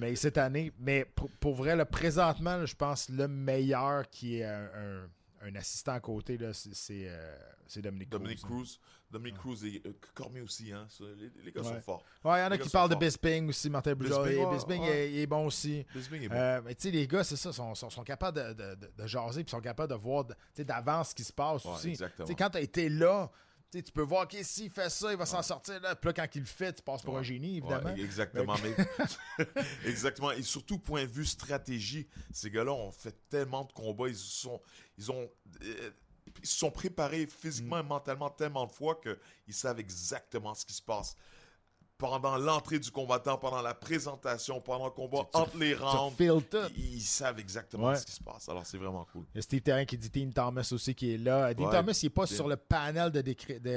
Mais cette année, mais pour, pour vrai, là, présentement, là, je pense le meilleur qui est un, un- un assistant à côté, là, c'est, euh, c'est Dominic, Dominic Cruz. Cruz. Dominic Cruz et euh, Cormier aussi. Hein. Les, les gars Ouais. sont forts. Ouais, il y en a qui parlent de. Bisping aussi, Martin. Bisping, ouais, Bisping, ouais. il, est, il est bon aussi. Bisping est bon. Euh, mais tu sais, les gars, c'est ça, sont, sont, sont capables de, de, de- de jaser, puis sont capables de voir d'avance ce qui se passe aussi. exactement. Quand tu as été là, tu peux voir que s'il fait ça, il va s'en sortir. Là. Puis là, quand il le fait, tu passes pour un génie, évidemment. Ouais, exactement. mais- exactement. Et surtout, point de vue stratégie, ces gars-là ont fait tellement de combats. Ils sont, ils ont, euh, ils se sont préparés physiquement Mm. et mentalement tellement de fois qu'ils savent exactement ce qui se passe. Pendant l'entrée du combattant, pendant la présentation, pendant le combat, Tu- tu- entre les rounds, tout. ils, ils savent exactement Ouais. ce qui se passe. Alors, c'est vraiment cool. Il y a Steve Terrain qui dit Dean Thomas aussi qui est là. Dean Ouais. Thomas, il n'est pas sur le panel de,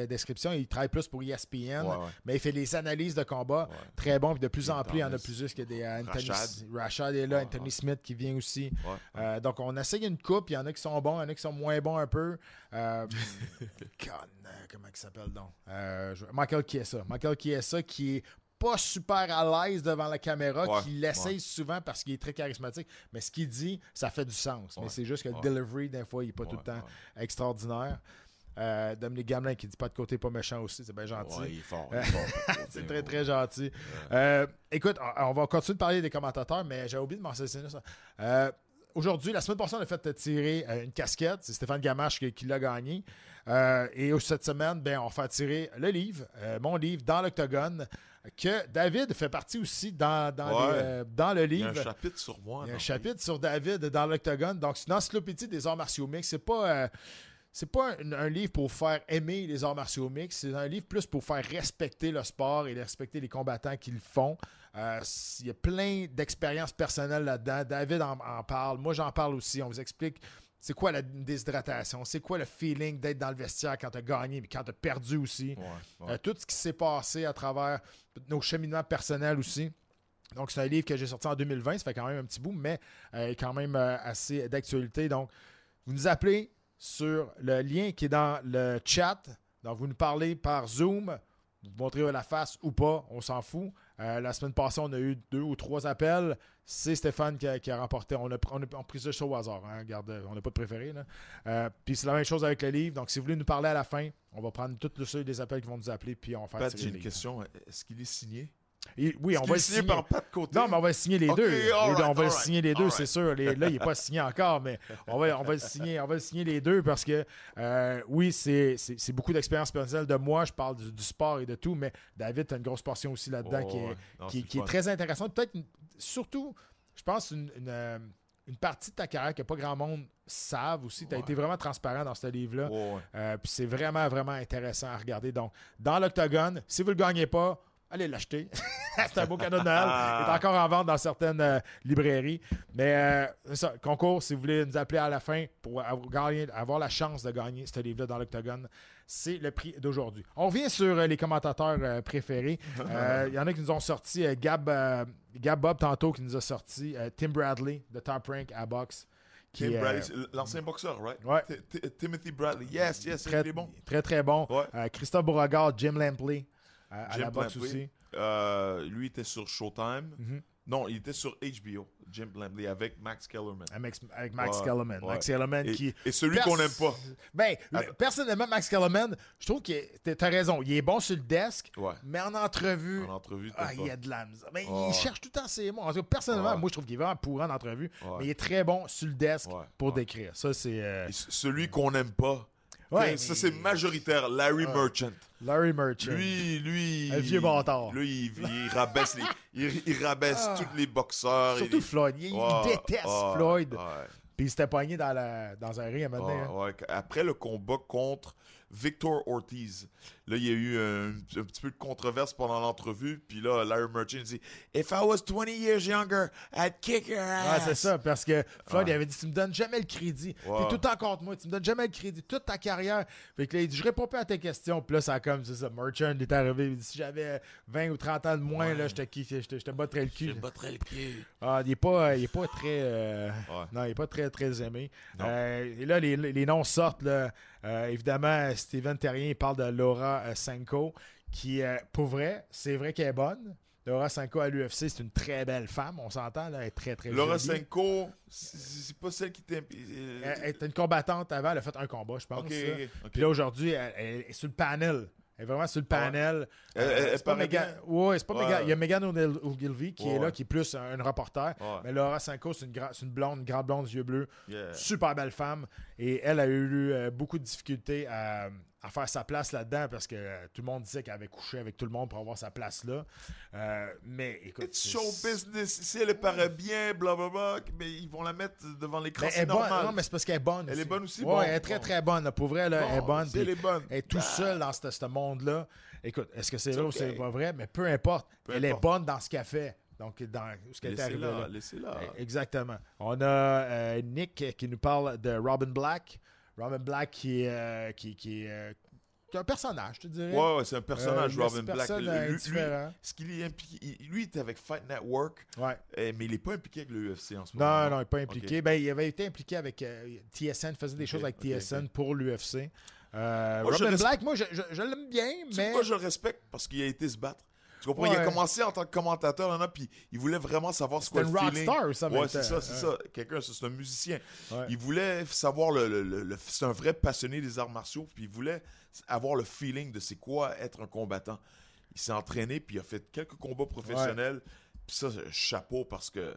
description. Il travaille plus pour ESPN, Ouais, mais il fait des analyses de combat. Très bon. Puis de plus Dean en plus, il y en a Thomas. plus. que des euh, Anthony Rashad. Rashad est là, Anthony. Smith qui vient aussi. Euh, donc, on essaye une coupe. Il y en a qui sont bons, il y en a qui sont moins bons un peu. Euh, comment il s'appelle donc? Euh, Michael Chiesa. Michael Chiesa qui est pas super à l'aise devant la caméra, Ouais, qui l'essaye ouais. souvent parce qu'il est très charismatique. Mais ce qu'il dit, ça fait du sens. Mais c'est juste que le delivery, des fois, il n'est pas tout le temps extraordinaire. Euh, Dominique Gamelin qui dit pas de côté pas méchant aussi, c'est bien gentil. Ouais, il est fort. C'est très, très gentil. Euh, écoute, on on va continuer de parler des commentateurs, mais j'ai oublié de mentionner ça. Euh, Aujourd'hui, la semaine passée, on a fait tirer euh, une casquette. C'est Stéphane Gamache qui, qui l'a gagné. Euh, et cette semaine, ben, on fait tirer le livre, euh, mon livre, dans l'Octogone, que David fait partie aussi dans, dans, Ouais. les, euh, dans le Il y a livre. un chapitre sur moi. Il y a un chapitre sur David dans l'Octogone. Donc, c'est une encyclopédie des arts martiaux mixtes. C'est pas. c'est pas un, un livre pour faire aimer les arts martiaux mixtes, c'est un livre plus pour faire respecter le sport et respecter les combattants qui le font. Euh, Il y a plein d'expériences personnelles là-dedans. David en, en parle, moi j'en parle aussi. On vous explique c'est quoi la déshydratation, c'est quoi le feeling d'être dans le vestiaire quand tu as gagné, mais quand tu as perdu aussi. Ouais, ouais. Euh, tout ce qui s'est passé à travers nos cheminements personnels aussi. Donc, c'est un livre que j'ai sorti en 2020, ça fait quand même un petit bout, mais euh, est quand même euh, assez d'actualité. Donc, vous nous appelez sur le lien qui est dans le chat. Donc, vous nous parlez par Zoom, vous montrez la face ou pas, on s'en fout. Euh, la semaine passée, on a eu deux ou trois appels. C'est Stéphane qui a, qui a remporté. On a, on a- on a pris ça au hasard. hein. Regarde, on n'a pas de préféré. Euh, puis c'est la même chose avec le livre. Donc, si vous voulez nous parler à la fin, on va prendre tous ceux des appels qui vont nous appeler, puis on va faire Pat, j'ai une livre. question. Est-ce qu'il est signé? Et- oui, on va signé signer. par Pat Côté? Non, mais on va le signer les deux. right, on va right, signer les deux, c'est sûr. Les- là, il n'est pas signé encore, mais on va, on va le signer, on va le signer les deux parce que euh, oui, c'est beaucoup d'expérience personnelle de moi. Je parle du, du sport et de tout, mais David, tu as une grosse portion aussi là-dedans Oh, qui est, ouais. Non, qui, c'est qui est très intéressante. Peut-être surtout, je pense, une, une, euh, une partie de ta carrière que pas grand monde savent aussi. Tu as Ouais. été vraiment transparent dans ce livre-là. Ouais, ouais. Euh, puis c'est vraiment, vraiment intéressant à regarder. Donc, dans l'Octogone, si vous ne le gagnez pas, allez l'acheter. c'est un beau cadeau de Noël. Il est encore en vente dans certaines euh, librairies. Mais euh, ça, concours, si vous voulez nous appeler à la fin pour avoir, gagné- avoir la chance de gagner ce livre-là dans l'Octogone, c'est le prix d'aujourd'hui. On revient sur euh, les commentateurs préférés. Il y en a qui nous ont sorti Gab, Gab Bob tantôt qui nous a sorti Tim Bradley de Top Rank à Box. Tim euh, l'ancien boxeur, right? Ouais. Ti- Ti- Timothy Bradley. Yes, yes, très, est bon. très, très bon. Ouais. Euh, Christophe Beauregard, Jim Lampley à la boxe aussi. Euh, lui était sur Showtime. Mhm. Non, il était sur HBO, Jim Lampley, avec Max Kellerman. Avec, avec Max Ouais, Kellerman. ouais. Max Kellerman Et, qui. et celui qu'on n'aime pas. Ben, Attends. personnellement, Max Kellerman, je trouve que t'as- raison. Il est bon sur le desk, Ouais. mais en entrevue. En entrevue, Ah, il y a de la misère. Mais Ouais. il cherche tout le temps ses mots. En tout cas, personnellement, moi, je trouve qu'il est vraiment pourrant en entrevue, mais il est très bon sur le desk pour décrire. Ça, c'est. euh, celui qu'on n'aime pas. Ouais, ça, c'est majoritaire. Larry Merchant. Larry Merchant. Lui, lui. Un vieux bâtard. Lui, il, il rabaisse, les, il, il rabaisse Ah. tous les boxeurs. Surtout il, Floyd. Il, déteste Floyd. ouais. Puis il s'était pogné dans, la, dans un ring à un moment donné, Ouais, hein. ouais. Après le combat contre Victor Ortiz, là, il y a eu un, un petit peu de controverse pendant l'entrevue. Puis là, Larry Merchant dit If I was 20 years younger, I'd kick your Ouais, ass. c'est ça, parce que Floyd Ouais. il avait dit Tu me donnes jamais le crédit. Ouais. T'es tout le temps contre moi, tu me donnes jamais le crédit, toute ta carrière. Fait que là, il dit Je réponds pas à tes questions. Puis là, ça a comme c'est ça. Merchant, il est arrivé. Il dit Si j'avais 20 ou 30 ans de moins, Ouais. là, je te kick- je te, je te battrais le Je cul. te battrais le pied. Ah, il est pas, il est pas très. euh, Ouais. Non, il est pas très, très aimé. Euh, et là, les, les noms sortent. Là. Euh, évidemment, Steven Terrien parle de Laura euh, Sanko, qui, euh, pour vrai, c'est vrai qu'elle est bonne. Laura Sanko à l'UFC, c'est une très belle femme. On s'entend, là, elle est très, très Laura jolie. Senko, c'est pas celle qui t'aime. Elle, elle était une combattante avant, elle a fait un combat, je pense. Ok, ça. ok, ok. Puis là, aujourd'hui, elle, elle est sur le panel. Elle est vraiment sur le Ah ouais. panel. Elle- elle- Euh, elle c'est pas Megan- Ouais, c'est pas Ouais. Megan- Il y a Megan Ogilvy qui Ouais, est là, qui est plus un, une reporter. Mais Laura Sanko, c'est une, gra- une blonde, une grande blonde, yeux bleus. Yeah. Super belle femme. Et elle a eu euh, beaucoup de difficultés à, à faire sa place là-dedans parce que euh, tout le monde disait qu'elle avait couché avec tout le monde pour avoir sa place là. Euh, mais écoute. It's show business. Si elle paraît bien, blablabla, mais ils vont la mettre devant l'écran. Mais elle C'est est bonne. normal. Non, mais c'est parce qu'elle est bonne. Elle est bonne aussi? Ouais, Bon, elle est très bon. très bonne. là. Pour vrai, là, elle est Bon, bonne. si elle est bonne. Elle est tout bah, seul dans ce, ce monde-là. Écoute, est-ce que c'est vrai ou c'est pas vrai? Mais peu importe. Peu elle est bonne dans ce qu'elle fait. Donc, dans ce qu'elle est arrivée Laissez-la, là. laissez-la. Eh, Exactement. On a euh, Nick qui nous parle de Robin Black. Robin Black qui est, euh, qui, qui est, euh, qui est un personnage, je te dirais. Ouais, ouais, c'est un personnage, Euh, Robin Black. Lui- ce qu'il est impliqué, il- lui, il était avec Fight Network, Ouais. mais il n'est pas impliqué avec le UFC en ce moment. Non, non, il n'est pas impliqué. Ben, il avait été impliqué avec euh, TSN, faisait des choses avec TSN pour l'UFC. Moi, je Robin Black, moi, je, je- je l'aime bien, Tu mais. pourquoi je le respecte? Parce qu'il a été se battre. Tu comprends? Il a commencé en tant que commentateur, là, là, puis il voulait vraiment savoir ce qu'est le une feeling. rockstar, ça, Ouais, c'est ça, c'est ça. Quelqu'un, c'est un musicien. Il voulait savoir le... le- le- le- c'est un vrai passionné des arts martiaux, puis il voulait avoir le feeling de c'est quoi être un combattant. Il s'est entraîné, puis il a fait quelques combats professionnels. Puis ça, chapeau, parce que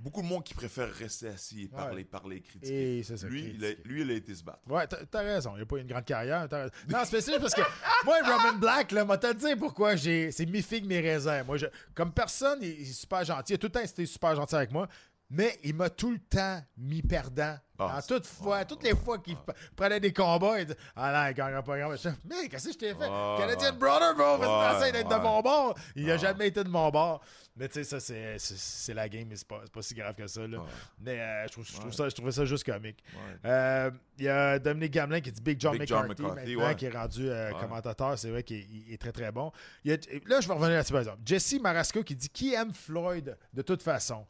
beaucoup de monde qui préfère rester assis et parler, parler, critiquer. Et c'est ça, lui, il a, lui, il a été se battre. Ouais, t'as raison. Il n'a pas eu une grande carrière. Non, c'est spécial parce que moi, Robin Black, là, m'a dire pourquoi j'ai. C'est mi figue, mi raisin. Moi, je- comme personne, il il est super gentil. Il a tout le temps été super gentil avec moi. Mais il m'a tout le temps mis perdant. Ah, toute fois, toutes les fois qu'il p- prenait des combats, il dit Ah non, il gagnera pas grand. Mais qu'est-ce que je t'ai fait? Ouais, Canadian. Brother, bro, essaye d'être de mon bord. Il n'a jamais été de mon bord. Mais tu sais, ça, c'est- c'est c'est la game, mais c'est pas, c'est pas si grave que ça. Là. Mais euh, je, trouve, je, trouve Ouais. ça, je trouvais ça juste comique. Ouais. Euh, Il y a Dominique Gamelin qui dit Big John Big John McCarthy, McCarthy, maintenant, ouais. qui est rendu euh, commentateur. C'est vrai qu'il il est très très bon. Il y a- là, je vais revenir là-dessus par exemple. Jesse Marasco qui dit Qui aime Floyd de toute façon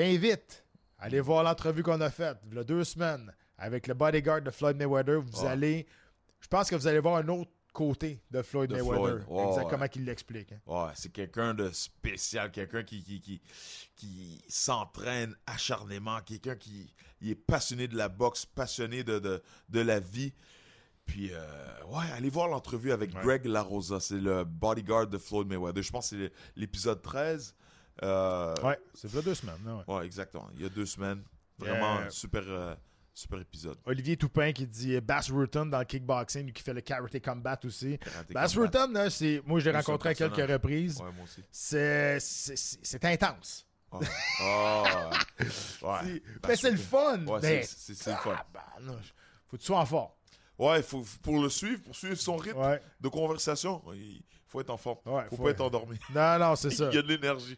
t'invite à aller voir l'entrevue qu'on a faite il y a deux semaines avec le bodyguard de Floyd Mayweather. Vous Ouais. allez. Je pense que vous allez voir un autre côté de Floyd De Mayweather. Floyd. Exactement ouais. qu'il l'explique. hein. Ouais, c'est quelqu'un de spécial, quelqu'un qui, qui, qui, qui s'entraîne acharnément, quelqu'un qui il est passionné de la boxe, passionné de, de, de la vie. Puis, euh, ouais, allez voir l'entrevue avec Ouais. Greg LaRosa, c'est le bodyguard de Floyd Mayweather. Je pense que c'est l'épisode 13. Euh, Ouais, c'est a deux semaines. là, ouais. ouais, exactement. Il y a deux semaines. Vraiment Euh, super, euh, super épisode. Olivier Toupin qui dit Bass Rutten dans le kickboxing, qui fait le Karate Combat aussi. Karate Bass c'est, moi je l'ai rencontré à quelques reprises. Ouais, moi aussi. C'est, intense. Ouais. Mais c'est le fun. Ouais, mais, c'est- le fun. Faut que tu sois en forme. Ouais, faut, pour le suivre, pour suivre son rythme Ouais. de conversation, il faut être en forme. Ouais, faut, faut pas être endormi. Non, non, c'est ça. Il y a de l'énergie.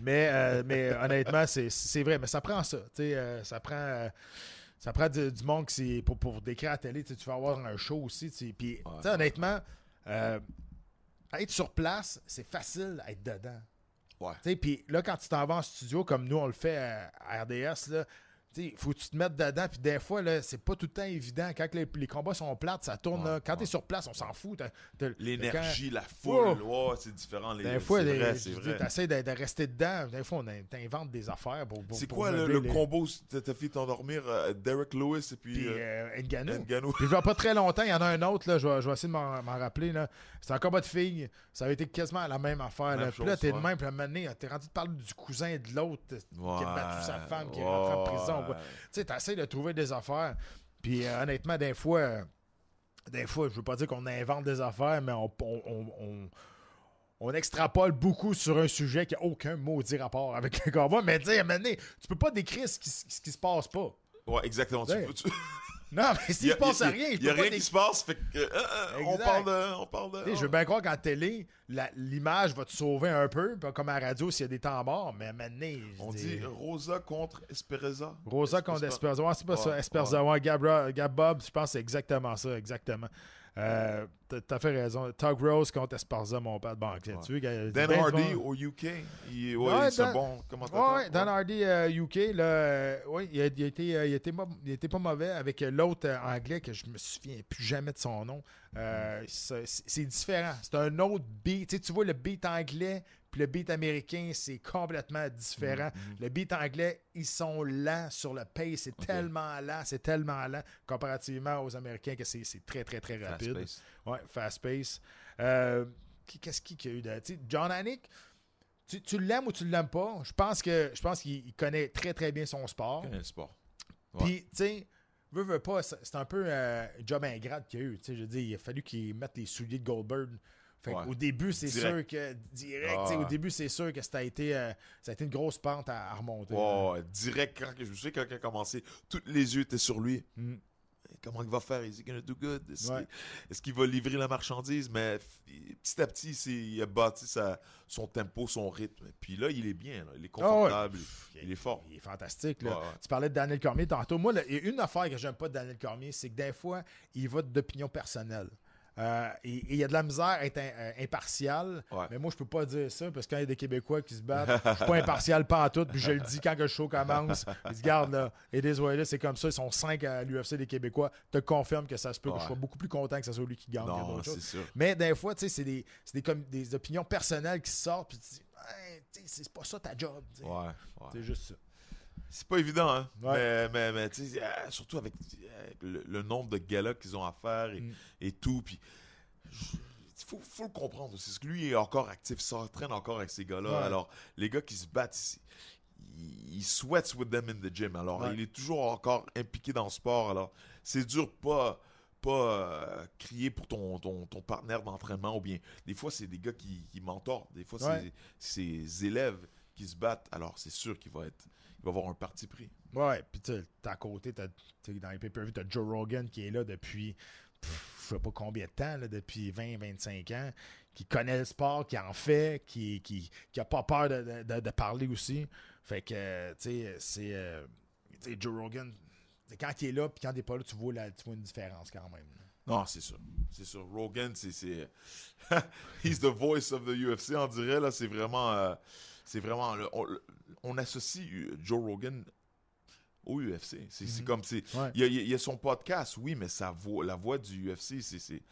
Mais, euh, mais honnêtement, c'est, vrai. Mais ça prend ça. Euh, ça prend. euh, ça prend du, du monde qui pour, pour décrire à la télé. Tu vas avoir un show aussi. Puis, honnêtement, euh, être sur place, c'est facile à être dedans. Puis là, quand tu t'en vas en studio, comme nous, on le fait à, à RDS, là, il faut que tu te mettes dedans. Puis des fois, là, c'est pas tout le temps évident. Quand les, les combats sont plates, ça tourne. Ouais, là. Quand ouais. tu es sur place, on s'en fout. L'énergie, la foule, c'est différent. Les, Des fois, c'est vrai, c'est de, de rester dedans. Des fois, on in- t'inventes des affaires pour. pour- C'est pour quoi le, le les- combo t'as fait t'endormir euh, Derek Lewis et puis Puis euh, euh, Ngannou. Ngannou? Puis, pas très longtemps, il y en a un autre, là, je, vais, je vais essayer de m'en rappeler. là. C'est un combat de filles. Ça avait été quasiment la même affaire. Même là. Puis là, chose, t'es de même, puis à un moment donné, t'es rendu de parler du cousin de l'autre qui a battu sa femme, qui est Ouais, rentré en prison. Quoi. Tu sais, t'essaies de trouver des affaires. Puis euh, honnêtement, des fois, euh, des fois, je veux pas dire qu'on invente des affaires, mais on, on, on- on- on extrapole beaucoup sur un sujet qui a aucun maudit rapport avec le combat. Mais tu sais, tu peux pas décrire ce qui, ce qui se passe pas. Ouais, exactement. Tu tu- Non, mais s'il se passe a- rien, je Il y a pas rien qui se passe, fait que euh, euh, on Exact. parle de. On parle de Tu sais, je veux bien croire qu'en télé, la- l'image va te sauver un peu, puis comme à la radio s'il y a des temps morts, mais à donné, je On dis- dit Rosa contre Espereza. Rosa contre Esperza. Ouais, c'est pas ça. Esperza. Ouais, Gab, Gab Bob, je pense que c'est exactement ça, exactement. Euh, t'as- fait raison. Tug Rose contre Esparza, mon père. Bon, tu gars, Dan ben Hardy bon. au UK. Il, ouais, Dan- bon commentateur. Ouais, Dan Hardy euh, UK, là, euh, ouais, il, a, il a été, euh, il, a été mo- il était pas mauvais avec euh, l'autre anglais que je me souviens plus jamais de son nom. Euh, c'est c'est différent. C'est un autre beat. Tu sais, tu vois, le beat anglais puis le beat américain, c'est complètement différent. Mm-hmm. Le beat anglais, ils sont lents sur le pace. C'est tellement lent, c'est tellement lent comparativement aux Américains que c'est très, très, très Fast rapide. pace. Ouais, fast pace. Euh, qui- Qu'est-ce qu'il y a eu de. John Anik, tu, tu l'aimes ou tu l'aimes pas? Je pense que je pense qu'il il connaît très très bien son sport. Quel sport. Ouais. Puis, tu sais, veux, veux pas, c'est un peu euh, un job ingrat qu'il y a eu. Tu sais, je veux dire, il a fallu qu'il mette les souliers de Goldberg. Fait Ouais. Au début, c'est sûr que. Direct, Ah Au début, c'est sûr que ça a été, euh, ça a été une grosse pente à, à remonter. Direct, quand je me souviens quand il a commencé, tous les yeux étaient sur lui. Mm. Comment il va faire? Is he gonna do good? Est-ce Ouais. qu'il- va livrer la marchandise? Mais petit à petit, il a bâti sa- son tempo, son rythme. Puis là, il est bien. là. Il est Ah ouais. confortable. il est fort. Il est fantastique. Là. Ouais, ouais. Tu parlais de Daniel Cormier tantôt. Moi, là, il y a une affaire que j'aime pas de Daniel Cormier, c'est que des fois, il va d'opinion personnelle. Euh, et il y a de la misère à être in- euh, impartial. Ouais. Mais moi, je peux pas dire ça parce que quand il y a des Québécois qui se battent, je suis pas impartial pas en tout. Puis je le dis quand que le show commence. Ils se gardent là. Et des là, c'est comme ça. Ils sont cinq à l'UFC des Québécois. te confirme que ça se peut que je sois beaucoup plus content que ce soit lui qui gagne. Non, sûr. Mais des fois, tu sais, c'est des, des, comme des opinions personnelles qui sortent. Puis tu dis, Hey, c'est pas ça ta job. ouais. C'est juste ça. C'est pas évident, hein? Ouais. Mais, mais, mais tu sais, euh, surtout avec euh, le, le nombre de galas qu'ils ont à faire et, Mm. et tout. Puis, il faut, faut le comprendre aussi. Parce que lui est encore actif, il s'entraîne encore avec ces gars-là. Ouais. Alors, les gars qui se battent, ils, ils sweat with them in the gym. Alors, Ouais. il est toujours encore impliqué dans le sport. Alors, c'est dur pas pas euh, crier pour ton, ton, ton partenaire d'entraînement ou bien des fois c'est des gars qui, qui mentorent des fois Ouais. c'est ses élèves qui se battent alors c'est sûr qu'il va être il va avoir un parti pris Ouais, puis tu sais, t'as à côté, t'as, dans les pay-per-view, t'as Joe Rogan qui est là depuis, je sais pas combien de temps, là, depuis 20-25 ans, qui connaît le sport, qui en fait, qui, qui, qui a pas peur de, de- parler aussi. Fait que, tu sais, c'est. euh, tu sais, Joe Rogan, quand il est là, puis quand il est pas là, tu vois, la, tu vois une différence quand même. là. Non, c'est sûr. C'est sûr. Rogan, c'est. c'est- He's the voice of the UFC, on dirait. là. C'est vraiment. euh, c'est vraiment. le- on, le- on associe euh, Joe Rogan au UFC. C'est c'est comme. Ouais. Il y, a, il y a son podcast, oui, mais sa voix, la voix du UFC, c'est.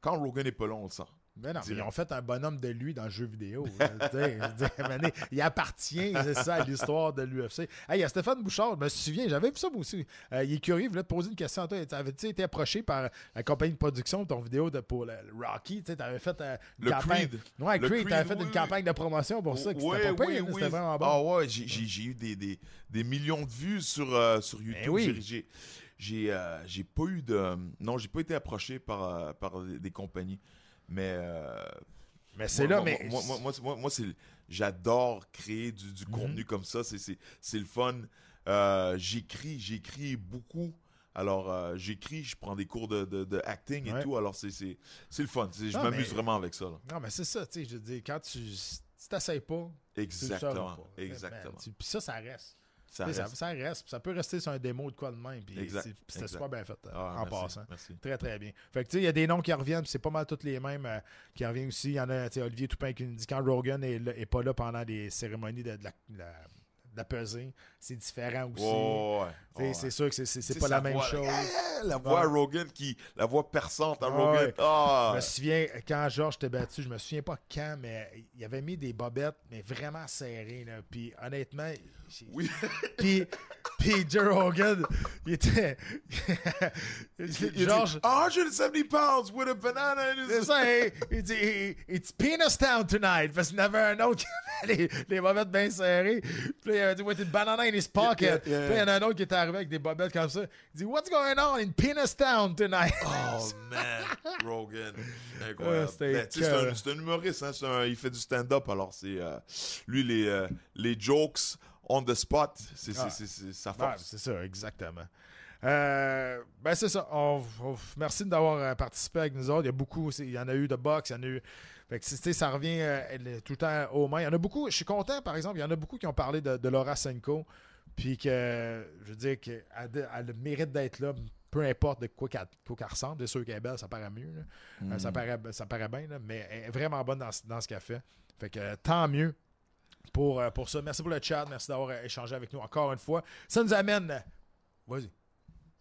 Quand Rogan n'est pas là, on le sent. Mais non, mais Direct. ils ont fait un bonhomme de lui dans le jeu vidéo. il appartient, c'est ça, à l'histoire de l'UFC. Hey, il y a Stéphane Bouchard, je me souviens, j'avais vu ça moi aussi. Euh, il est curieux, il voulait te poser une question à toi. Avais-tu été approché par la compagnie de production de ton vidéo de, pour le, Rocky? Tu avais fait euh, une Le campagne. Creed. Ouais, Le Creed, t'avais fait oui, une campagne de promotion pour ça. C'était pas oui, pire, oui. c'était vraiment bon. Ah ouais, j'ai- eu des, des, des millions de vues sur, euh, sur YouTube. Ben oui. J'ai- J'ai pas eu de. Non, j'ai pas été approché par, des compagnies. Mais. euh, Mais c'est là, moi, mais. Moi, moi, moi, moi. J'adore créer du, Mhm. du contenu comme ça. C'est- le fun. Euh, j'écris, j'écris beaucoup. Alors, euh, j'écris, je prends des cours de, de, de acting et Ouais. tout. Alors, c'est le fun. Je m'amuse mais- vraiment avec ça. là. Non, mais c'est ça, tu sais, je dire, quand tu. Si t'essayes pas, tu le Exactement. pas. Exactement. Tu- Puis ça, ça reste. Ça reste. ça reste. puis Ça peut rester sur un démo de quoi de même. C'était super bien fait euh, Ah, en merci, passant. Merci. Très, très bien. Fait que, tu sais, il y a des noms qui reviennent, puis c'est pas mal tous les mêmes euh, qui reviennent aussi. Il y en a, tu sais, Olivier Toupin qui nous dit quand Rogan est, là- est pas là pendant des cérémonies de, de la, la pesée, c'est différent aussi. Ouais. C'est sûr que c'est- c'est c'est pas la même voix, chose. Ah, La voix à Ouais. Rogan qui. La voix perçante à. Rogan. Ah! Je me souviens, quand Georges t'ai battu, je me souviens pas quand, mais il avait mis des bobettes, mais vraiment serrées. Là. Puis honnêtement, Oui. puis, puis Joe Rogan, il était. Georges. dit, 170 pounds with a banana in C'est his. ça, il, il dit It's penis town tonight. Parce qu'il y en avait un autre qui avait les, les bobettes bien serrées. Puis il avait dit With a banana in his pocket. Yeah, yeah, Puis là, il y en a un autre qui était arrivé avec des bobettes comme ça. Il dit What's going on in penis town tonight? Oh man, Rogan. Incroyable. Ah, Ben, c'est un, c'est un humoriste, hein, un- il fait du stand-up, alors c'est. euh, lui, les, euh, les jokes on the spot, c'est Ah. sa force. c'est ça, exactement. Euh, ben c'est ça. On- on- merci d'avoir euh, participé avec nous autres. Il y a beaucoup, il y en a eu de boxe, il y en a eu. Fait que, tu sais, ça revient euh, tout le temps aux mains. Il y en a beaucoup, je suis content par exemple, il y en a beaucoup qui ont parlé de, de Laura Senko. Puis que, je veux dire, qu'elle a- elle mérite d'être là, peu importe de quoi qu'elle ressemble. C'est sûr qu'elle est belle, ça paraît mieux. Euh, ça, paraît, ça paraît bien, là, mais elle est vraiment bonne dans, ce- dans ce qu'elle fait. Fait que euh, tant mieux pour, euh, pour ça. Merci pour le chat. Merci d'avoir échangé avec nous encore une fois. Ça nous amène. Vas-y.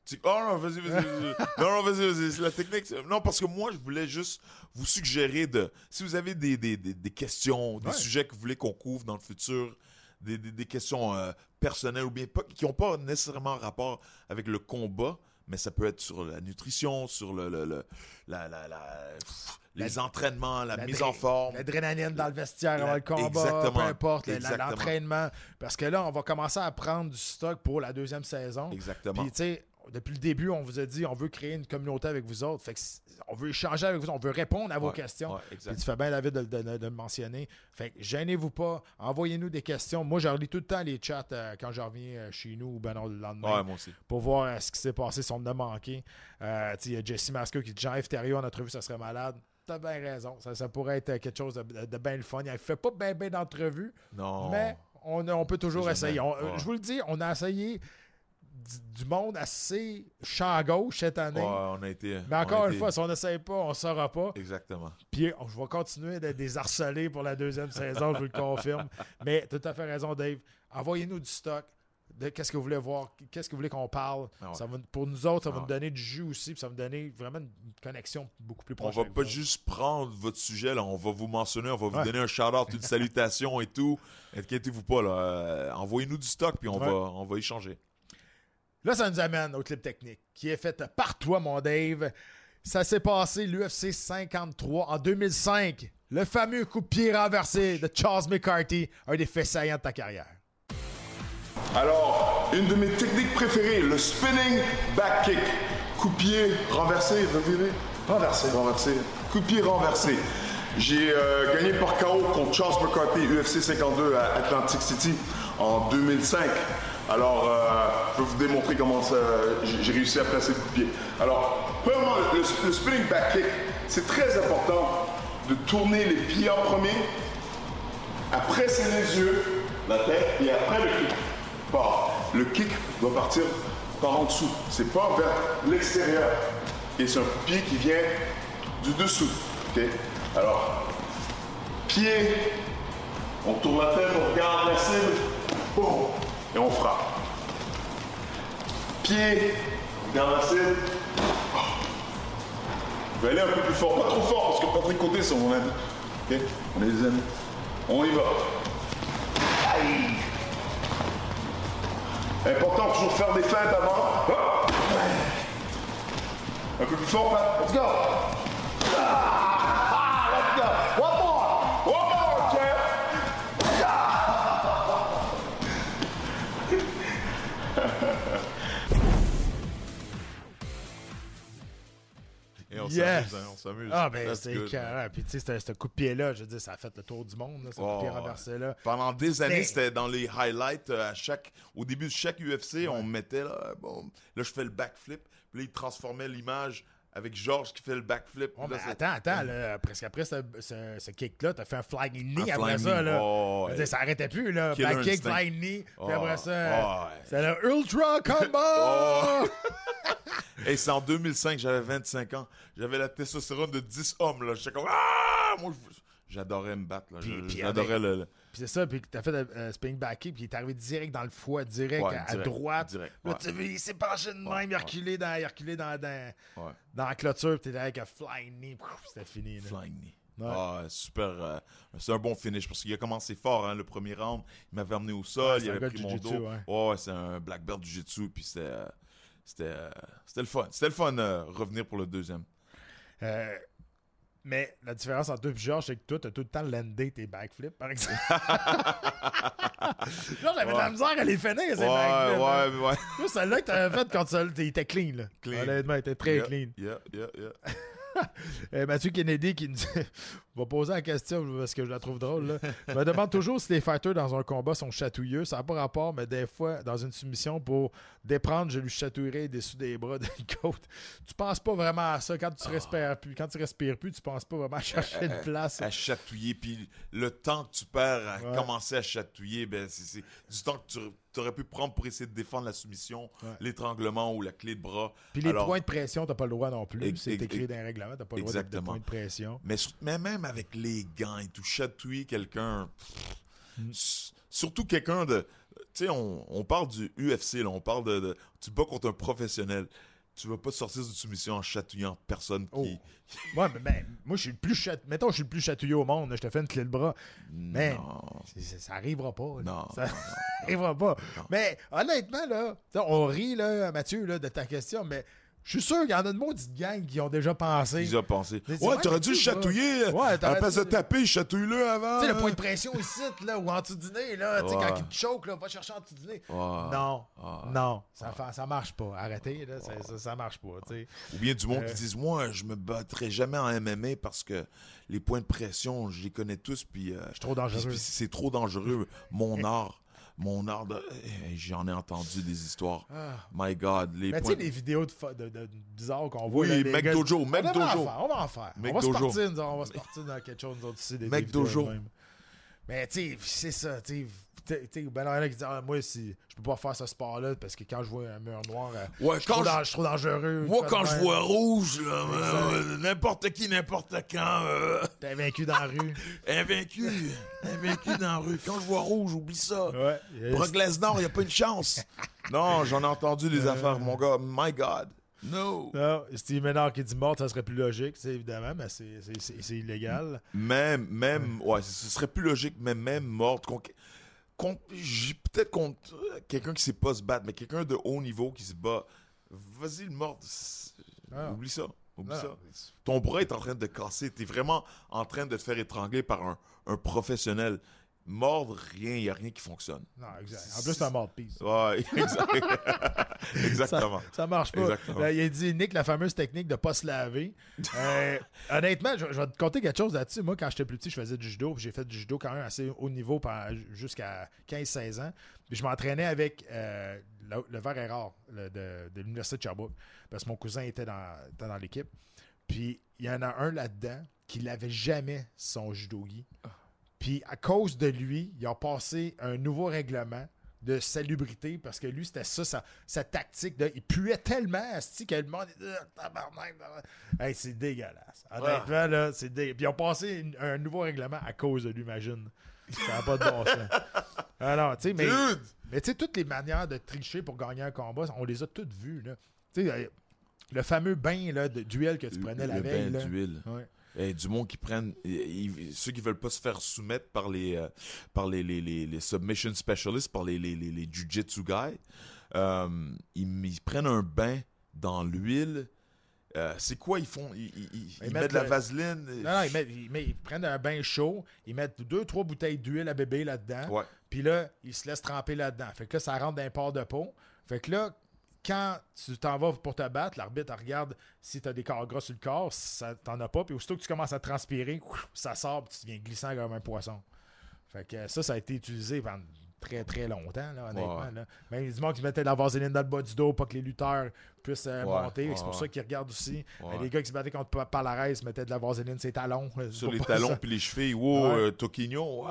Tu- Oh non, vas-y, vas-y, vas-y. non, non, vas-y, vas-y. C'est la technique. Non, parce que moi, je voulais juste vous suggérer de. Si vous avez des, des, des, des questions, des Ouais. sujets que vous voulez qu'on couvre dans le futur, des, des, des questions euh, personnelles ou bien pas, qui n'ont pas nécessairement rapport avec le combat, mais ça peut être sur la nutrition, sur le, le- le- la, la- la- pff, les entraînements, la, mise en forme. L'adrénaline dans le vestiaire avant le combat, exactement. peu importe, l'entraînement. Parce que là, on va commencer à prendre du stock pour la deuxième saison. Exactement. Puis, tu sais, depuis le début, on vous a dit on veut créer une communauté avec vous autres. Fait que on veut échanger avec vous, on veut répondre à vos questions. Puis tu fais bien, David, de, de, le mentionner. Fait que gênez-vous pas, envoyez-nous des questions. Moi, je relis tout le temps les chats euh, quand je reviens euh, chez nous ou ben non, le lendemain. moi aussi. Pour voir euh, ce qui s'est passé, si on a manqué. Il y a Jesse Masco qui dit Jean-Yves Thériault, notre entrevue, ça serait malade. T'as bien raison. Ça, pourrait être quelque chose de, bien le fun. Il fait pas bien ben, d'entrevues. Non. Mais on, peut toujours essayer. Je vous le dis, on a essayé du, monde assez champ gauche cette année. on a été, Mais encore une fois, si on n'essaye pas, on ne saura pas. Exactement. Puis je vais continuer d'être désharcelé pour la deuxième saison, je vous le confirme. Mais tout à fait raison, Dave. Envoyez-nous du stock. Qu'est-ce que vous voulez voir? Qu'est-ce que vous voulez qu'on parle? Ah ça va, pour nous autres, ça va ah nous donner du jus aussi, puis ça va nous donner vraiment une connexion beaucoup plus proche. On va pas juste prendre votre sujet, là, on va vous mentionner, on va vous donner un shout-out, une salutation et tout. Inquiétez-vous pas, là. Euh, envoyez-nous du stock, puis on, va, on va échanger. Là, ça nous amène au clip technique qui est fait par toi, mon Dave. Ça s'est passé l'UFC 53 en 2005. Le fameux coup pied renversé de Charles McCarthy, un des faits saillants de ta carrière. Alors, une de mes techniques préférées, le spinning back kick. Coup pied renversé, reviré. Renversé. Renversé. Coup pied renversé. J'ai euh, gagné par KO contre Charles McCarthy, UFC 52 à Atlantic City en 2005. Alors, euh, je vais vous démontrer comment j'ai réussi à placer le pied. Alors, premièrement, le, spinning back kick, c'est très important de tourner les pieds en premier, après c'est les yeux, la tête, et après le kick. le kick doit partir par en dessous. C'est pas vers l'extérieur. Et c'est un pied qui vient du dessous. Alors, pied, on tourne la tête, on regarde la cible, et on frappe. Pied, la cible. Je vais aller un peu plus fort, pas trop fort parce que Patrick Côté c'est mon ami. Ok On des amis. On y va. Aïe. Important toujours faire des feintes avant. Un peu plus fort, Pat. Let's go. Ah, s'amuse, hein, on s'amuse. Ah, ben, c'est carré. Puis, tu sais, ce coup de pied-là, je veux dire, ça a fait le tour du monde, ce coup de pied renversé-là. Pendant des années, c'était dans les highlights. Euh, à chaque, au début de chaque UFC, on mettait, là, bon, là, je fais le backflip. Puis là, il transformait l'image avec Georges qui fait le backflip. Oh, ben, attends, attends, là, presque après ce, ce, kick-là, t'as fait un flying knee après ça. Là. Oh, ouais. Ça arrêtait plus, là. Back kick, flying knee, puis après ça, oh, c'est le Ultra Combo! Et c'est en 2005, j'avais 25 ans. J'avais la testostérone de 10 hommes, là. J'étais comme, ah! Moi, j'adorais me battre, là. J'adorais le... Puis c'est ça, puis t'as fait un euh, spinning back puis il est arrivé direct dans le foie, direct, à, droite. Direct, là, tu vu, il s'est penché de même, il a reculé dans, il reculé dans, dans, dans, la clôture, puis t'étais avec un flying knee, c'était fini. Là. Flying knee. Ah, super. Euh, c'est un bon finish parce qu'il a commencé fort, hein, le premier round. Il m'avait amené au sol, il avait pris mon dos. Ouais, ouais c'est un black belt du jitsu, puis c'était. Euh, c'était, c'était le fun. C'était le fun revenir pour le deuxième. Mais la différence entre toi et Georges, c'est que toi, t'as tout le temps landé tes backflips, par exemple. Georges avait de la misère à les finir, ces ouais, backflips. Ouais, hein. ouais, ouais. Toi, celle-là que t'avais fait quand tu étais clean, là. Clean. Honnêtement, était très clean. Yeah, yeah, yeah. Euh, Mathieu Kennedy qui nous va poser la question parce que je la trouve drôle. Là. me demande toujours si les fighters dans un combat sont chatouilleux. Ça n'a pas rapport, mais des fois, dans une soumission, pour déprendre, je lui chatouillerai dessous des bras d'une côte. Tu penses pas vraiment à ça quand tu respires plus. Quand tu respires plus, tu penses pas vraiment à chercher une place. À, chatouiller. Puis le temps que tu perds à commencer à chatouiller, ben, c'est du temps que tu aurais pu prendre pour essayer de défendre la soumission, l'étranglement ou la clé de bras. Puis les points de pression, tu n'as pas le droit non plus. C'est écrit dans les règlements, tu n'as pas le droit de, points de pression. Mais, mais, même avec les gants et tout, chatouiller quelqu'un, mm. surtout quelqu'un de... Tu sais, on, on, parle du UFC, là, on parle de, de... Tu bats contre un professionnel tu vas pas sortir de soumission en chatouillant personne qui. Oh. ouais, mais ben, moi, je suis le plus chat... Mettons, je suis le plus chatouillé au monde. Je te fais une clé de bras. Mais ça arrivera pas. Non. Ça arrivera pas. Mais honnêtement, là, on rit, là, Mathieu, là, de ta question, mais Je suis sûr qu'il y en a de maudites gangs qui ont déjà pensé. Ils ont pensé. C'est Ouais, t'aurais dû chatouiller. Ouais, t'aurais dû- de taper, chatouille-le avant. Tu sais, le point de pression ici, là, ou en dessous du nez, là, tu sais, quand il te choque, là, va chercher en dessous du nez. Ouais. Non, Ouais. non, ça, marche pas. Arrêtez, là, ça, ça, ça marche pas, tu sais. Ou bien du monde Euh. qui disent Moi, je me battrai jamais en MMA parce que les points de pression, je les connais tous, puis. euh, C'est trop dangereux. c'est trop dangereux. Mon art, mon art de. Eh, J'en ai entendu des histoires. My God, les Ah. Mais tu sais, les vidéos de, de, de- bizarres qu'on voit. Oui, là, Mec gars- Dojo, on Mec va en Dojo. faire, on va en faire. Mec on va se Dojo. partir, on va se partir dans quelque chose, nous autres aussi. Des, Mec des Dojo. même. Mais tu sais, c'est ça, tu sais. Ben, il y en a qui disent, ah, moi, si, je peux pas faire ce sport-là parce que quand je vois un mur noir, euh, Ouais, je, trop dangereux. Moi, quand je bien. vois rouge, là, euh, n'importe qui, n'importe quand, euh, T'es vaincu dans la rue. invaincu, invaincu dans la rue. Quand je vois rouge, oublie ça. Ouais. Brock Lesnar, il n'y a pas une chance. non, j'en ai entendu des affaires, mon gars. My God. No. Non, Steve Ménard qui dit mort, ça serait plus logique, c'est évidemment, mais c'est- c'est c'est- illégal. Même, même, ouais, ce serait plus logique, mais même morte. j'ai peut-être contre quelqu'un qui sait pas se battre, mais quelqu'un de haut niveau qui se bat. Vas-y, le mort. Ah. Oublie ça. Oublie Non, ça. Ton bras est en train de casser. T'es vraiment en train de te faire étrangler par un, un professionnel. Mordre, rien, il n'y a rien qui fonctionne. Non, exact. En plus, c'est un mort de pisse. Ouais, exact. exactement. Ça, ça marche pas. Exactement. Là, il a dit, Nick, la fameuse technique de pas se laver. Euh, honnêtement, je, je vais te conter quelque chose là-dessus. Moi, quand j'étais plus petit, je faisais du judo. J'ai fait du judo quand même assez haut niveau jusqu'à 15-16 ans. Puis je m'entraînais avec euh, le, le verre est rare le- de, de l'Université de Sherbrooke. Parce que mon cousin était dans, était dans l'équipe. Puis il y en a un là-dedans qui l'avait jamais son judogi. Puis à cause de lui, il a passé un nouveau règlement de salubrité parce que lui, c'était ça, sa, sa tactique. De, il puait tellement asti, que le monde Ah, tabarnak, tabarnak. Hey, c'est dégueulasse. Honnêtement, là, c'est. Puis ils ont passé une- un nouveau règlement à cause de lui, imagine. Ça n'a pas de bon sens. Alors, tu sais, mais, Dude! mais tu sais, toutes les manières de tricher pour gagner un combat, on les a toutes vues, là. Tu sais, euh, le fameux bain là, de duel que tu prenais la le veille. bain là. d'huile. Ouais. Eh, du monde qui prennent ils- ils- ceux qui veulent pas se faire soumettre par les euh, par les, les, les, les submission specialists par les les, les, les jujitsu guys euh, ils, ils prennent un bain dans l'huile Euh, c'est quoi ils font ils, ils- ils- ils mettent de la le- vaseline Non, non, ils, mettent- ils mettent- ils prennent un bain chaud, ils mettent deux, trois bouteilles d'huile à bébé là-dedans. ouais Puis là, ils se laissent tremper là-dedans. Fait que là, ça rentre dans un port de peau. Fait que là, quand tu t'en vas pour te battre, l'arbitre regarde si tu as des corps gras sur le corps, si ça t'en as pas. Puis aussitôt que tu commences à transpirer, ça sort, puis tu deviens glissant comme un poisson. Fait que ça, ça a été utilisé pendant très très longtemps, là, honnêtement. Ouais. Là. Même du monde qui mettait de la vaseline dans le bas du dos pour que les lutteurs puissent euh, Ouais, monter. ouais, c'est pour ça qu'ils regardent aussi. Les gars qui se battaient contre Pa- Palares mettaient de la vaseline sur les talons. sur les talons puis les chevilles wow Ouais. euh, Toquinho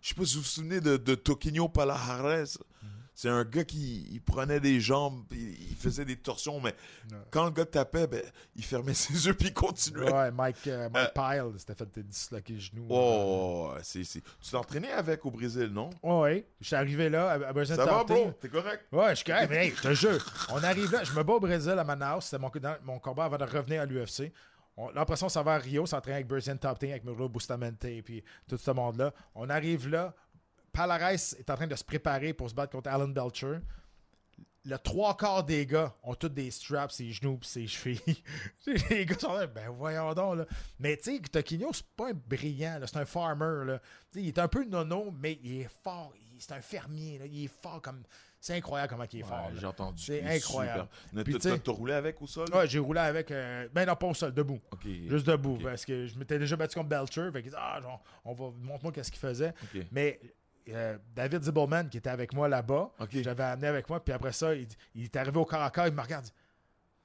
je sais pas si vous vous souvenez de, de Toquinho Palajares Mhm. C'est un gars qui il prenait des jambes puis il faisait des torsions mais Ouais. quand le gars tapait ben il fermait ses yeux puis il continuait Ouais, Mike, euh, Mike Pyle s'était fait disloquer le genou. Oh, c'est, c'est... Tu t'es entraîné avec au Brésil, non? Ouais, ouais. Je suis arrivé là à, à Ça va, bro? T'es correct? Ouais, je suis correct, mais hey, je te jure. On arrive là, je me bats au Brésil à Manaus. C'était mon, dans- mon combat avant de revenir à l'UFC. On- L'impression, ça va à Rio, s'entraîner avec Brazilian Top Team, avec Muro Bustamante et puis tout ce monde-là. On arrive là. Palares est en train de se préparer pour se battre contre Alan Belcher. Le trois quarts des gars ont tous des straps, ses genoux et ses chevilles. les gars sont là, ben voyons donc. Là. Mais tu sais, Toquinho, c'est pas un brillant, c'est un farmer. Là. Il est un peu nono, mais il est fort. C'est un fermier. Là. Il est fort comme. C'est incroyable comment il est fort. Ouais, j'ai entendu. C'est incroyable. t'as- roulé avec au sol? Ouais, j'ai roulé avec. euh, ben non, pas au sol, debout. Juste debout. Parce que je m'étais déjà battu contre Belcher. Fait que, ah, genre, on va montre-moi qu'est-ce qu'il faisait. Mais euh, David Zibbelman, qui était avec moi là-bas, l'avais amené avec moi. Puis après ça, il, il est arrivé au corps à corps. Il me regarde. il dit,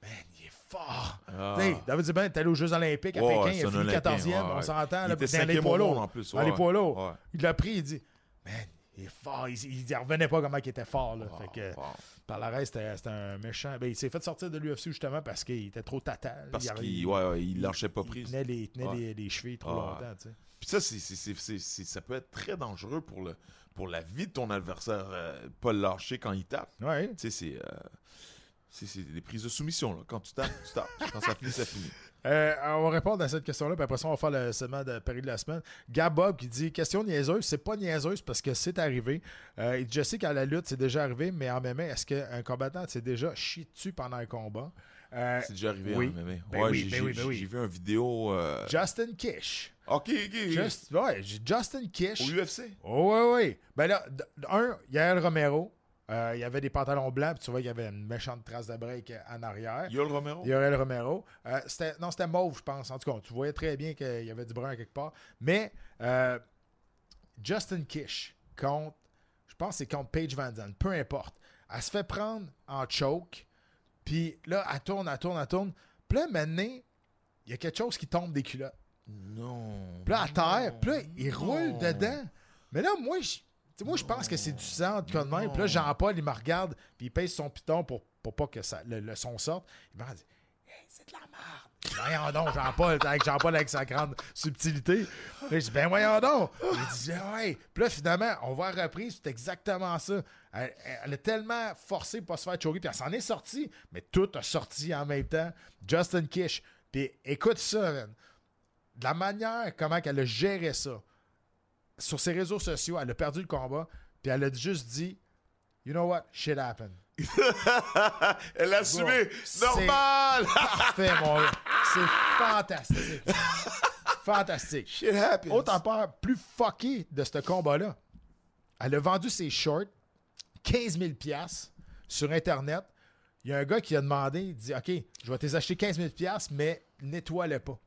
Man, il est fort. Ah. David Zibbelman est allé aux Jeux Olympiques à Ouais, Pékin. Il a fini Olympien, 14e. ouais, On ouais. s'entend. Il était dans les poids lourds. en plus, Dans les ouais. poids lourds. Ouais. Il l'a pris. Il dit, Man, il est fort. Il, il, il revenait pas comment il était fort. Là. Fait que, wow. par la reste, c'était un méchant. Ben, il s'est fait sortir de l'UFC justement parce qu'il était trop tata. là. Parce Il qu'il ouais, ouais, il lâchait pas il prise. tenait les, il tenait Ouais. les, les chevilles trop Ah. longtemps. Tu sais. Puis ça, c'est, ça peut être très dangereux pour, le, pour la vie de ton adversaire. euh, pas le lâcher quand il tape. Ouais. Tu sais, c'est, euh, c'est, c'est des prises de soumission. Là. Quand tu tapes, tu tapes. Quand ça finit, ça finit. Euh, on va répondre à cette question-là, puis après ça, on va faire le segment de Paris de la semaine. Gab Bob qui dit Question niaiseuse, c'est pas niaiseuse parce que c'est arrivé. Euh, il dit, je sais qu'à la lutte, c'est déjà arrivé, mais en même temps, est-ce qu'un combattant s'est déjà chié dessus pendant un combat? Euh, C'est déjà arrivé oui. MMA. Ben ouais, oui, j'ai ben oui, ben oui. vu une vidéo. euh, Justin Kish. Ok, ok. Just- ouais, Justin Kish. Au UFC. Oh, oui, oui. Ben là, un, Yael Romero, euh, il y avait des pantalons blancs, puis tu vois qu'il y avait une méchante trace de break en arrière. Yol Romero? Yael Romero. C'était, non, c'était mauve, je pense. En tout cas, tu voyais très bien qu'il y avait du brun quelque part. Mais Justin Kish contre, je pense que c'est contre Paige Van Zandt, peu importe. Elle se fait prendre en choke, puis là, elle tourne, elle tourne, elle tourne. Puis là, maintenant, il y a quelque chose qui tombe des culottes. Non. Puis là, à terre, puis là, il non. roule dedans. Mais là, moi, je, moi, je pense que c'est du sang, de même. Puis là, Jean-Paul, il me regarde, puis il pèse son piton pour, pour pas que ça, le, le son sorte. Il me dit Hey, c'est de la merde. Voyons donc, Jean-Paul, avec Jean-Paul avec sa grande subtilité. Je dis Ben voyons donc. Il dit Ouais. Puis là, finalement, on voit reprise, c'est exactement ça. Elle, elle a tellement forcé pour pas se faire choker, puis elle s'en est sortie, mais tout a sorti en même temps. Justin Kish. Puis écoute ça, man de la manière comment elle a géré ça sur ses réseaux sociaux, elle a perdu le combat, puis elle a juste dit You know what? Shit happened. Elle a assumé. Normal. Parfait, mon gars. C'est fantastique. fantastique. Shit happens. Autre part plus fucké de ce combat-là. Elle a vendu ses shorts 15 000 sur Internet. Il y a un gars qui a demandé, il dit OK, je vais te les acheter 15 000 mais nettoie-les pas.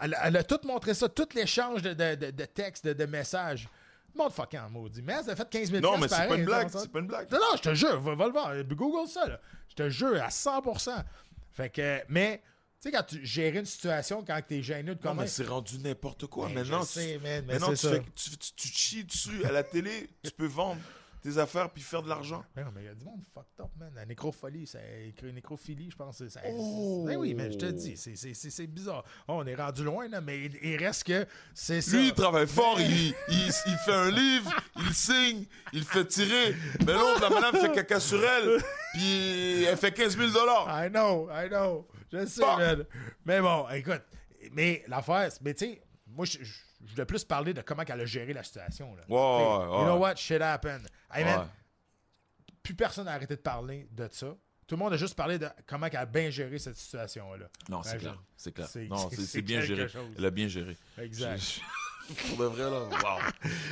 Elle, elle a tout montré ça, tout l'échange de, de, de, de textes, de, de messages. Le monde fucking maudit. Mais elle a fait 15 000 Non, mais c'est pas une blague. C'est pas une blague. Non, non, je te jure, va, va le voir. Google ça, là. Je te jure, à 100%. Fait que, mais, tu sais, quand tu gères une situation, quand t'es gêné de Non, comment. mais c'est rendu n'importe quoi. Ben, maintenant, je sais, tu, man, mais maintenant tu, fais- tu, tu, tu chies dessus à la télé. tu peux vendre tes affaires puis faire de l'argent. Mais non, mais il y a du monde fucked up, man. La nécrophilie, c'est écrit nécrophilie, je pense. Ça, Oh! Ben oui, mais je te dis, c'est- c'est c'est- c'est bizarre. Oh, on est rendu loin, là, mais il, il reste que c'est ça. Lui, il travaille fort, il, il, il fait un livre, il signe, il fait tirer. Mais l'autre, la madame fait caca sur elle, puis elle fait 15 000 I know, I know. Je sais, Fuck. man. Mais bon, écoute, mais l'affaire, mais tu sais, moi, je, je- je voulais plus parler de comment elle a géré la situation. Là. Ouais. You know what? Shit happened. Hey, man, plus personne n'a arrêté de parler de ça. Tout le monde a juste parlé de comment elle a bien géré cette situation-là. Non, c'est je- clair. C'est clair. c'est- Non, c'est- bien géré. chose. Elle a bien géré. Exact. Je- Pour de vrai, là.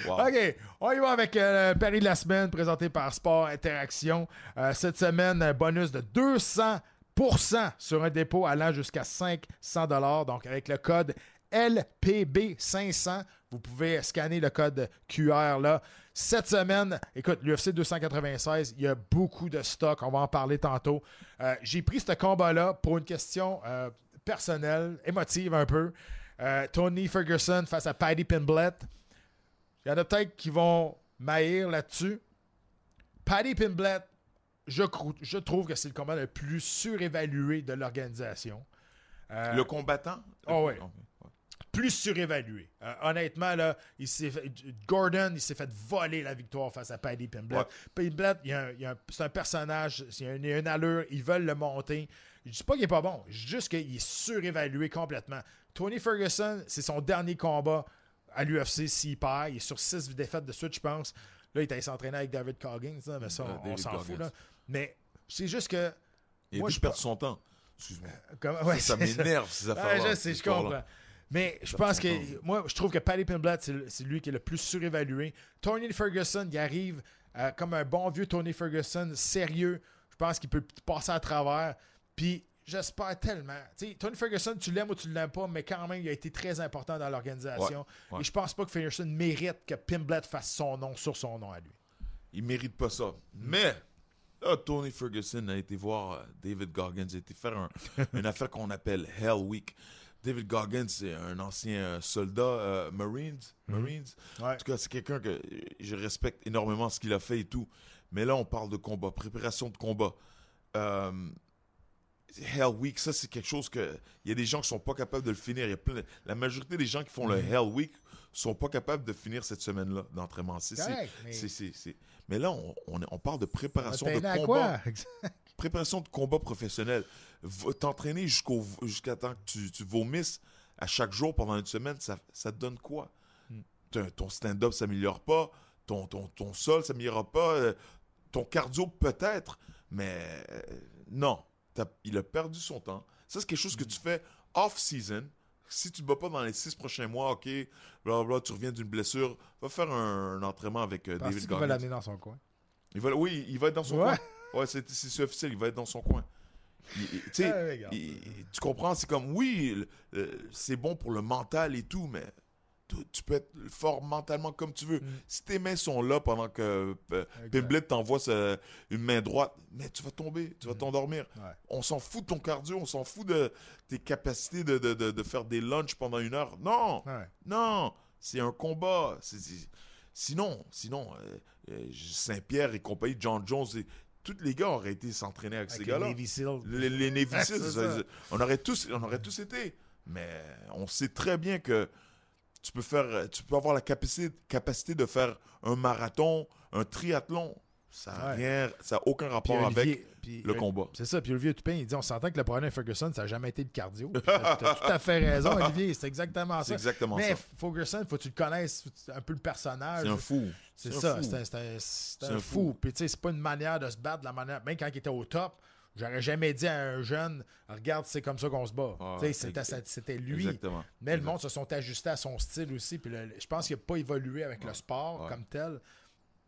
Wow. wow. OK, on y va avec euh, le pari de la semaine présenté par Sport Interaction. Euh, cette semaine, un bonus de 200% sur un dépôt allant jusqu'à 500 Donc, avec le code LPB500, vous pouvez scanner le code QR là. Cette semaine, écoute, l'UFC 296, il y a beaucoup de stock. On va en parler tantôt. Euh, J'ai pris ce combat-là pour une question euh, personnelle, émotive un peu. Euh, Tony Ferguson face à Paddy Pimblett. Il y en a peut-être qui vont maïr là-dessus. Paddy Pimblett, je, trouve que c'est le combat le plus surévalué de l'organisation. Le combattant? Oh, ouais. Plus surévalué. Euh, honnêtement, là, il s'est fait- Gordon, il s'est fait voler la victoire face à Paddy Pimblett. Ouais. Pimblett, c'est un personnage, il a une, allure, ils veulent le monter. Je dis pas qu'il est pas bon, je dis juste qu'il est surévalué complètement. Tony Ferguson, c'est son dernier combat à l'UFC s'il perd. Il est sur six défaites de suite, je pense. Là, il était s'entraîner avec David Coggins, là, mais ça, Euh, on- s'en fout. Là. Mais c'est juste que. Il Moi, je dû perdre son temps. Excuse-moi. Ouais, ça m'énerve, ces Ouais, affaires-là. je sais, comprends. Mais je pense que moi, je trouve que Paddy Pimblett, c'est lui qui est le plus surévalué. Tony Ferguson, il arrive euh, comme un bon vieux Tony Ferguson, sérieux. Je pense qu'il peut passer à travers. Puis j'espère tellement. Tu sais, Tony Ferguson, tu l'aimes ou tu ne l'aimes pas, mais quand même, il a été très important dans l'organisation. Ouais, ouais. Et je pense pas que Ferguson mérite que Pimblett fasse son nom sur son nom à lui. Il mérite pas ça. Mais là, Tony Ferguson a été voir euh, David Goggins, il a été faire un- une affaire qu'on appelle Hell Week. David Goggins, c'est un ancien euh, soldat euh, Marines. Marines. Ouais. En tout cas, c'est quelqu'un que je respecte énormément ce qu'il a fait et tout. Mais là, on parle de combat, préparation de combat. Euh, Hell Week, ça, c'est quelque chose que. Il y a des gens qui sont pas capables de le finir. Il y a plein de- la majorité des gens qui font le Hell Week sont pas capables de finir cette semaine-là d'entraînement. C'est- mais- c'est- c'est- c'est- mais là, on, on, on parle de préparation de T'es à combat. quoi? Préparation de combat professionnel. Va- T'entraîner jusqu'au jusqu'à temps que tu, tu vomisses à chaque jour pendant une semaine, ça, ça te donne quoi? Hmm. Ton- stand-up s'améliore pas, ton, ton, ton sol s'améliore pas, euh, ton cardio peut-être, mais euh, non. il a perdu son temps. Ça, c'est quelque chose que tu fais off-season. Si tu ne bats pas dans les six prochains mois, OK, blablabla, tu reviens d'une blessure, va faire un, un entraînement avec euh, David qu'il va Goggins. l'amener dans son coin. Il va, oui, il va être dans son Ouais. coin. Ouais, c'est officiel, il va être dans son coin. Il- il- tu sais, Ouais, regarde. il- tu comprends, c'est comme, oui, le- c'est bon pour le mental et tout, mais tu, tu peux être fort mentalement comme tu veux. Si tes mains sont là pendant que euh, Mm. Pimblet t'envoie une main droite, mais tu vas tomber, tu vas t'endormir. Mm. Ouais. On s'en fout de ton cardio, on s'en fout de tes capacités de, de- de- de faire des lunchs pendant une heure. Non! Ouais. Non, c'est un combat. Sinon, sinon euh, euh, Saint-Pierre et compagnie, John Jones, tous les gars auraient été s'entraîner avec, ces gars-là. les Navy Seals. Les, Navy Seals, on aurait tous, on aurait tous été. Mais on sait très bien que tu peux faire, tu peux avoir la capacité, capacité de faire un marathon, un triathlon. Ça n'a Ouais. aucun rapport avec puis, le combat. C'est ça. Puis Olivier Toupin, il dit on s'entend que le problème de Ferguson, ça n'a jamais été le cardio. T'as t'as tout à fait raison, Olivier. C'est exactement ça. exactement Mais ça. Ferguson, faut que tu le connaisses tu- un peu le personnage. C'est un fou. C'est ça. C'est un, un- fou. fou. Puis tu sais, c'est pas une manière de se battre de la manière. Même quand il était au top, j'aurais jamais dit à un jeune Regarde, c'est comme ça qu'on se bat. Ah, Tu c'était, lui. Exactement. Mais le monde se sont ajustés à son style aussi. Puis le- je pense qu'il n'a pas évolué avec le sport ouais. comme tel.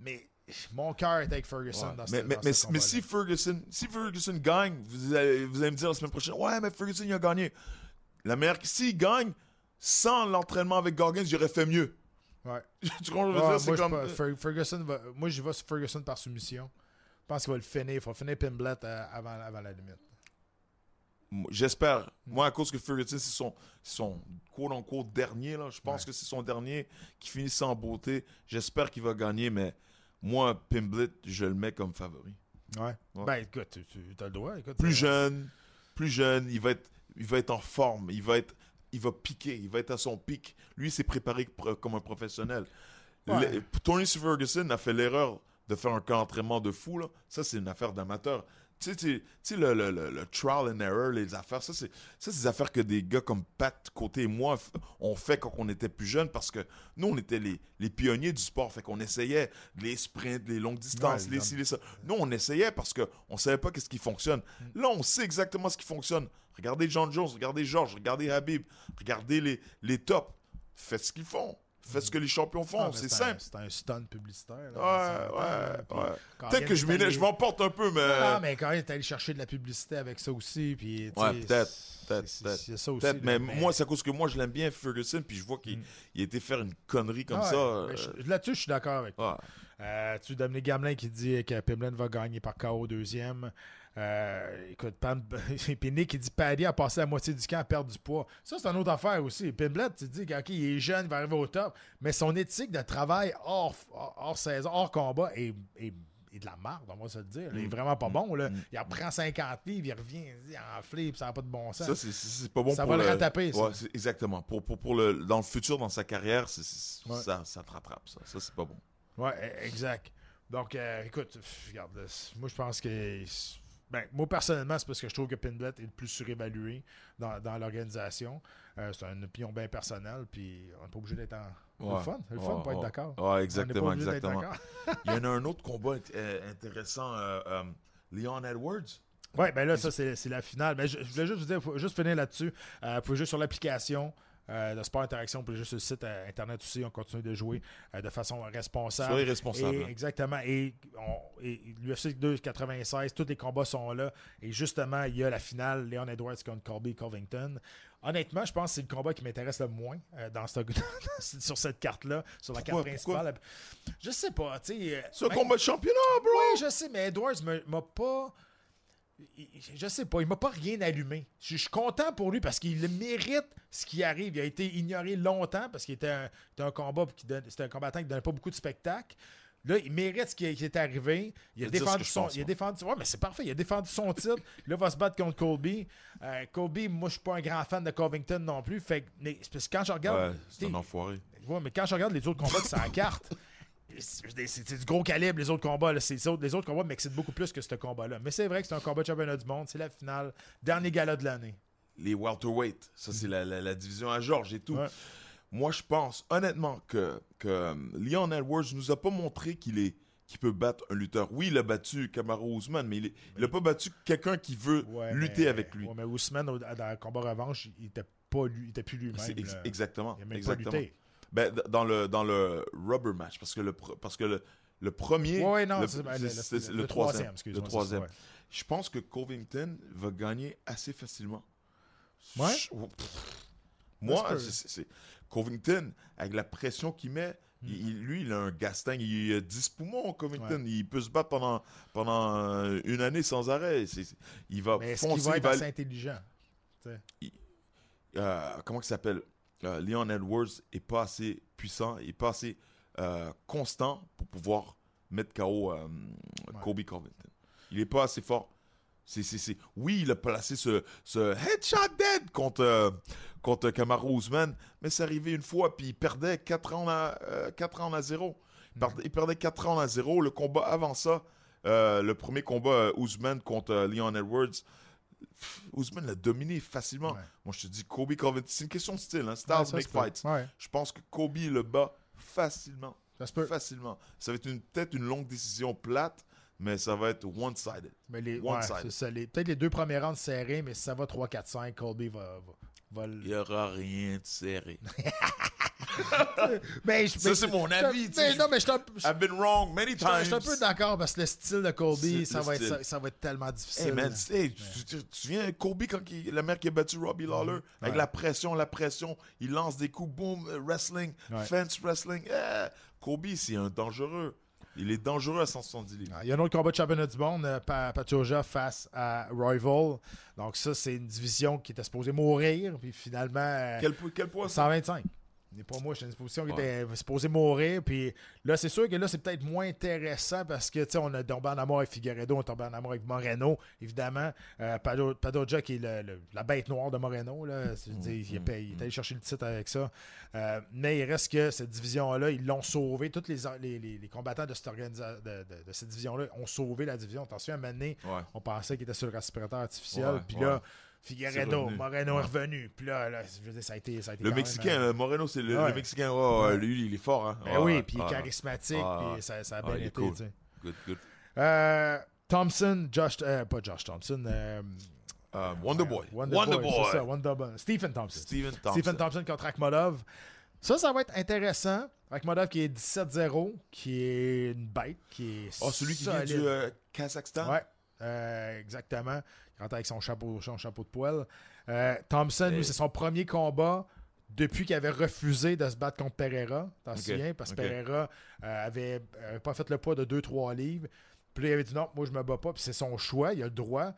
Mais mon cœur est avec Ferguson Ouais. dans mais, ce mais, dans mais, ce mais combat-là. si Ferguson, si Ferguson gagne, vous allez, vous allez me dire la semaine prochaine, ouais, mais Ferguson il a gagné. La meilleure, s'il gagne sans l'entraînement avec Goggins, j'aurais fait mieux. Ouais. tu comprends Ouais? C'est moi, je comme. pas- Ferguson va- moi, je vais sur Ferguson par soumission. Je pense qu'il va le finir. Il faut finir Pimblet euh, avant, avant la limite. J'espère. Moi, à cause que Ferguson, c'est son, c'est son quote-unquote dernier, là. Je pense Ouais. que c'est son dernier qui finit sans beauté. J'espère qu'il va gagner, mais moi, Pimblet, je le mets comme favori. Ouais. Ouais. Ben, écoute, tu, tu as le droit. Écoute, Plus jeune, plus jeune, il va être, il va être en forme, il va être, il va piquer, il va être à son pic. Lui, il s'est préparé comme un professionnel. Ouais. Le- Tony Ferguson a fait l'erreur de faire un camp d'entraînement de fou. Là. Ça, c'est une affaire d'amateur. Tu sais, le, le, le- le trial and error, les affaires, ça, c'est des affaires que des gars comme Pat Côté et moi, on fait quand on était plus jeunes parce que nous, on était les, les pionniers du sport. Fait qu'on essayait les sprints, les longues distances, Ouais, les les ci, les ça. Nous, on essayait parce qu'on savait pas qu'est-ce qui fonctionne. Mm. Là, on sait exactement ce qui fonctionne. Regardez John Jones, regardez George, regardez Habib, regardez les, les tops. Faites ce qu'ils font. Faites ce que les champions font. ah, mais c'est simple. C'est un stun publicitaire. là, Ouais, ouais, ouais. Peut-être que je m'emporte un peu, mais. Ah, mais quand il est allé chercher de la publicité avec ça aussi. Puis, Ouais, peut-être, peut-être. Peut-être, là, mais, moi, c'est à cause que moi, je l'aime bien, Ferguson, puis je vois qu'il il a été faire une connerie comme ça. mais euh, Là-dessus, je suis d'accord avec toi. ouais. Euh, tu Dominique Gamelin qui dit que Pimblin va gagner par KO deuxième. Euh, écoute, Pam, puis Nick qui dit Paddy a passé la moitié du camp à perdre du poids. Ça, c'est une autre affaire aussi. Pimblett, tu dis qu'il est jeune, il va arriver au top, mais son éthique de travail hors, hors, saison, hors combat est, est- de la merde, on va se le dire. Il est vraiment pas bon. Là. Il reprend 50 livres, il revient il enflé, puis ça n'a pas de bon sens. Ça, c'est- pas bon Ça pour va le rattraper. Ouais, exactement. Pour, pour, pour le, dans le futur, dans sa carrière, Ouais. ça, ça te rattrape, ça. Ça, c'est pas bon. Ouais, e- exact. Donc, euh, écoute, regarde, moi, je pense que. Ben, moi, personnellement, c'est parce que je trouve que Pinblet est le plus surévalué dans, dans l'organisation. Euh, c'est une opinion bien personnelle, puis on n'est pas obligé d'être en. Ouais. le fun, le fun Ouais, pas être d'accord. Ouais, exactement, exactement. Il y en a un autre combat euh, intéressant, euh, euh, Leon Edwards. Ouais, ben là, ça, c'est la finale. Mais je, je voulais juste vous dire, faut juste finir là-dessus. Vous pouvez jouer sur l'application. Euh, de Sport Interaction, puis juste sur le site euh, internet aussi, on continue de jouer euh, de façon responsable. Soyez responsable. Et- exactement. Et, et l'UFC 296, tous les combats sont là. Et justement, il y a la finale, Leon Edwards contre Colby Covington. Honnêtement, je pense que c'est le combat qui m'intéresse le moins euh, dans ce- sur cette carte-là, sur la Pourquoi? carte principale. Je sais pas, tu sais. euh, C'est un même- combat de championnat, bro! oui, je sais, mais Edwards m'a pas. Je sais pas, il m'a pas rien allumé. Je suis content pour lui parce qu'il mérite ce qui arrive. Il a été ignoré longtemps parce qu'il était un, combat qui donne- c'était un combattant qui donnait pas beaucoup de spectacle. Là, il mérite ce qui, est arrivé. Il a défendu son. pense, il a moi. défendu. Ouais, mais c'est parfait. Il a défendu son titre. Là, il va se battre contre Colby. Euh, Colby, moi, je suis pas un grand fan de Covington non plus. Fait que, mais c'est parce que quand je regarde. Ouais, c'est un enfoiré. Ouais, mais quand je regarde les autres combats qui sont carte, c'est du gros calibre, les autres combats. là. C'est- les autres- les autres combats m'excitent beaucoup plus que ce combat-là. Mais c'est vrai que c'est un combat de championnat du monde. C'est la finale. Dernier gala de l'année. Les welterweight, ça, c'est la, la- la division à Georges et tout. Ouais. Moi, je pense honnêtement que, que euh, Leon Edwards nous a pas montré qu'il est qui peut battre un lutteur. Oui, il a battu Kamaru Usman, mais il n'a pas battu quelqu'un qui veut Ouais, lutter mais- avec lui. ouais, mais Ousmane, dans le combat revanche, il était pas lui, il était plus lui-même. Ex- exactement. Il a même exactement. pas lutté. Ben, dans, le, dans le rubber match, parce que le, parce que le, le premier. Ouais, ouais, non, le, le- le- le troisième. Le troisième. ouais. Je pense que Covington va gagner assez facilement. Ouais? Je- pff, Moi, c'est- Covington, avec la pression qu'il met, Hmm. il- il- lui, il a un gasting, il a 10 poumons, Covington. Il peut se battre pendant, pendant euh, une année sans arrêt. C'est- c'est- il va Mais foncer, va il être va assez intelligent? euh, comment il s'appelle? Euh, Leon Edwards est pas assez puissant, il est pas assez euh, constant pour pouvoir mettre KO euh, Kobe Covington. Il est pas assez fort. C'est, c'est, c'est- Oui, il a placé ce, ce headshot dead contre, contre Kamaru Usman, mais c'est arrivé une fois, puis il perdait 4 rounds à, 4 rounds à 0. Il perdait, il perdait 4 rounds à 0. Le combat avant ça, le premier combat Usman contre Leon Edwards, pff, Usman l'a dominé facilement. Ouais. Moi, je te dis, Kobe Covington, c'est une question de style. Hein? Ouais, ça make fights. Ouais, Je pense que Kobe le bat facilement. ça se peut. Facilement. Ça va être peut-être une longue décision plate, mais ça va être one-sided. Mais les, One les- peut-être les deux premiers rounds serrés, mais si ça va 3-4-5, Colby va, va, va le- Il n'y aura rien de serré. Ben, je- Ça, mais- c'est mon avis, tu sais, mais je- non, mais I've been wrong many times. je suis un peu d'accord parce que le style de Colby, C'est ça va, être, style. ça, ça va être tellement difficile. Hey man, hey, tu, tu- tu te souviens Kobe quand il- la mère qui a battu Robbie Lawler avec. Ouais. la pression, la pression, il lance des coups, boom, euh, wrestling, Ouais. fence wrestling. eh, Kobe, c'est un dangereux. Il est dangereux à 170 livres. Il y a un autre combat de championnat du monde, euh, Pa- Patoja face à Rival. Donc ça, c'est une division qui était supposée mourir, puis finalement, euh, Quel, quel poids ça? 125. N'est pas moi, j'étais dans une position qui Ouais. était supposée mourir. Puis là, c'est sûr que là, c'est peut-être moins intéressant parce que, tu sais, on a tombé en amour avec Figueredo, on est tombé en amour avec Moreno, évidemment. Euh, Pado- Padoja, qui est le- le- la bête noire de Moreno, là. Dire, il, est pa- il est allé chercher le titre avec ça. Euh, mais il reste que cette division-là, ils l'ont sauvé. Tous les, les, les- les combattants de cette, organisa- de, de- de cette division-là ont sauvé la division. Attention, à un moment donné, Ouais. on pensait qu'il était sur le respirateur artificiel. Ouais, puis là, Figueredo. Moreno Ouais. est revenu. Puis là, là, je veux dire, ça a été. Ça a été Le Mexicain, même, euh, euh, Moreno, c'est le, Ouais. le Mexicain. Oh, Ouais. Lui, il est fort. Hein? Ben oui, puis il est Ouais. charismatique, Ah, puis ça, ça a ah, bien été. cool. tu sais. Good, good. Euh, Thompson, Josh, euh, pas Josh Thompson, euh, Euh, Wonder Boy, Boy. ça, Wonder Boy. Stephen Thompson. Stephen Thompson. Stephen Thompson contre Akhmadov. Ça, ça va être intéressant. Akhmadov qui est 17-0, qui est une bête, qui est Oh, celui qui vient du Kazakhstan? Ouais, euh, exactement. Rentre avec son chapeau, son chapeau de poêle. Euh, Thompson, lui, c'est son premier combat depuis qu'il avait refusé de se battre contre Pereira. T'en Ok, souviens? Parce que. Pereira euh, avait, avait pas fait le poids de 2-3 livres. Puis il avait dit non, moi je me bats pas. Puis c'est son choix, il a le droit.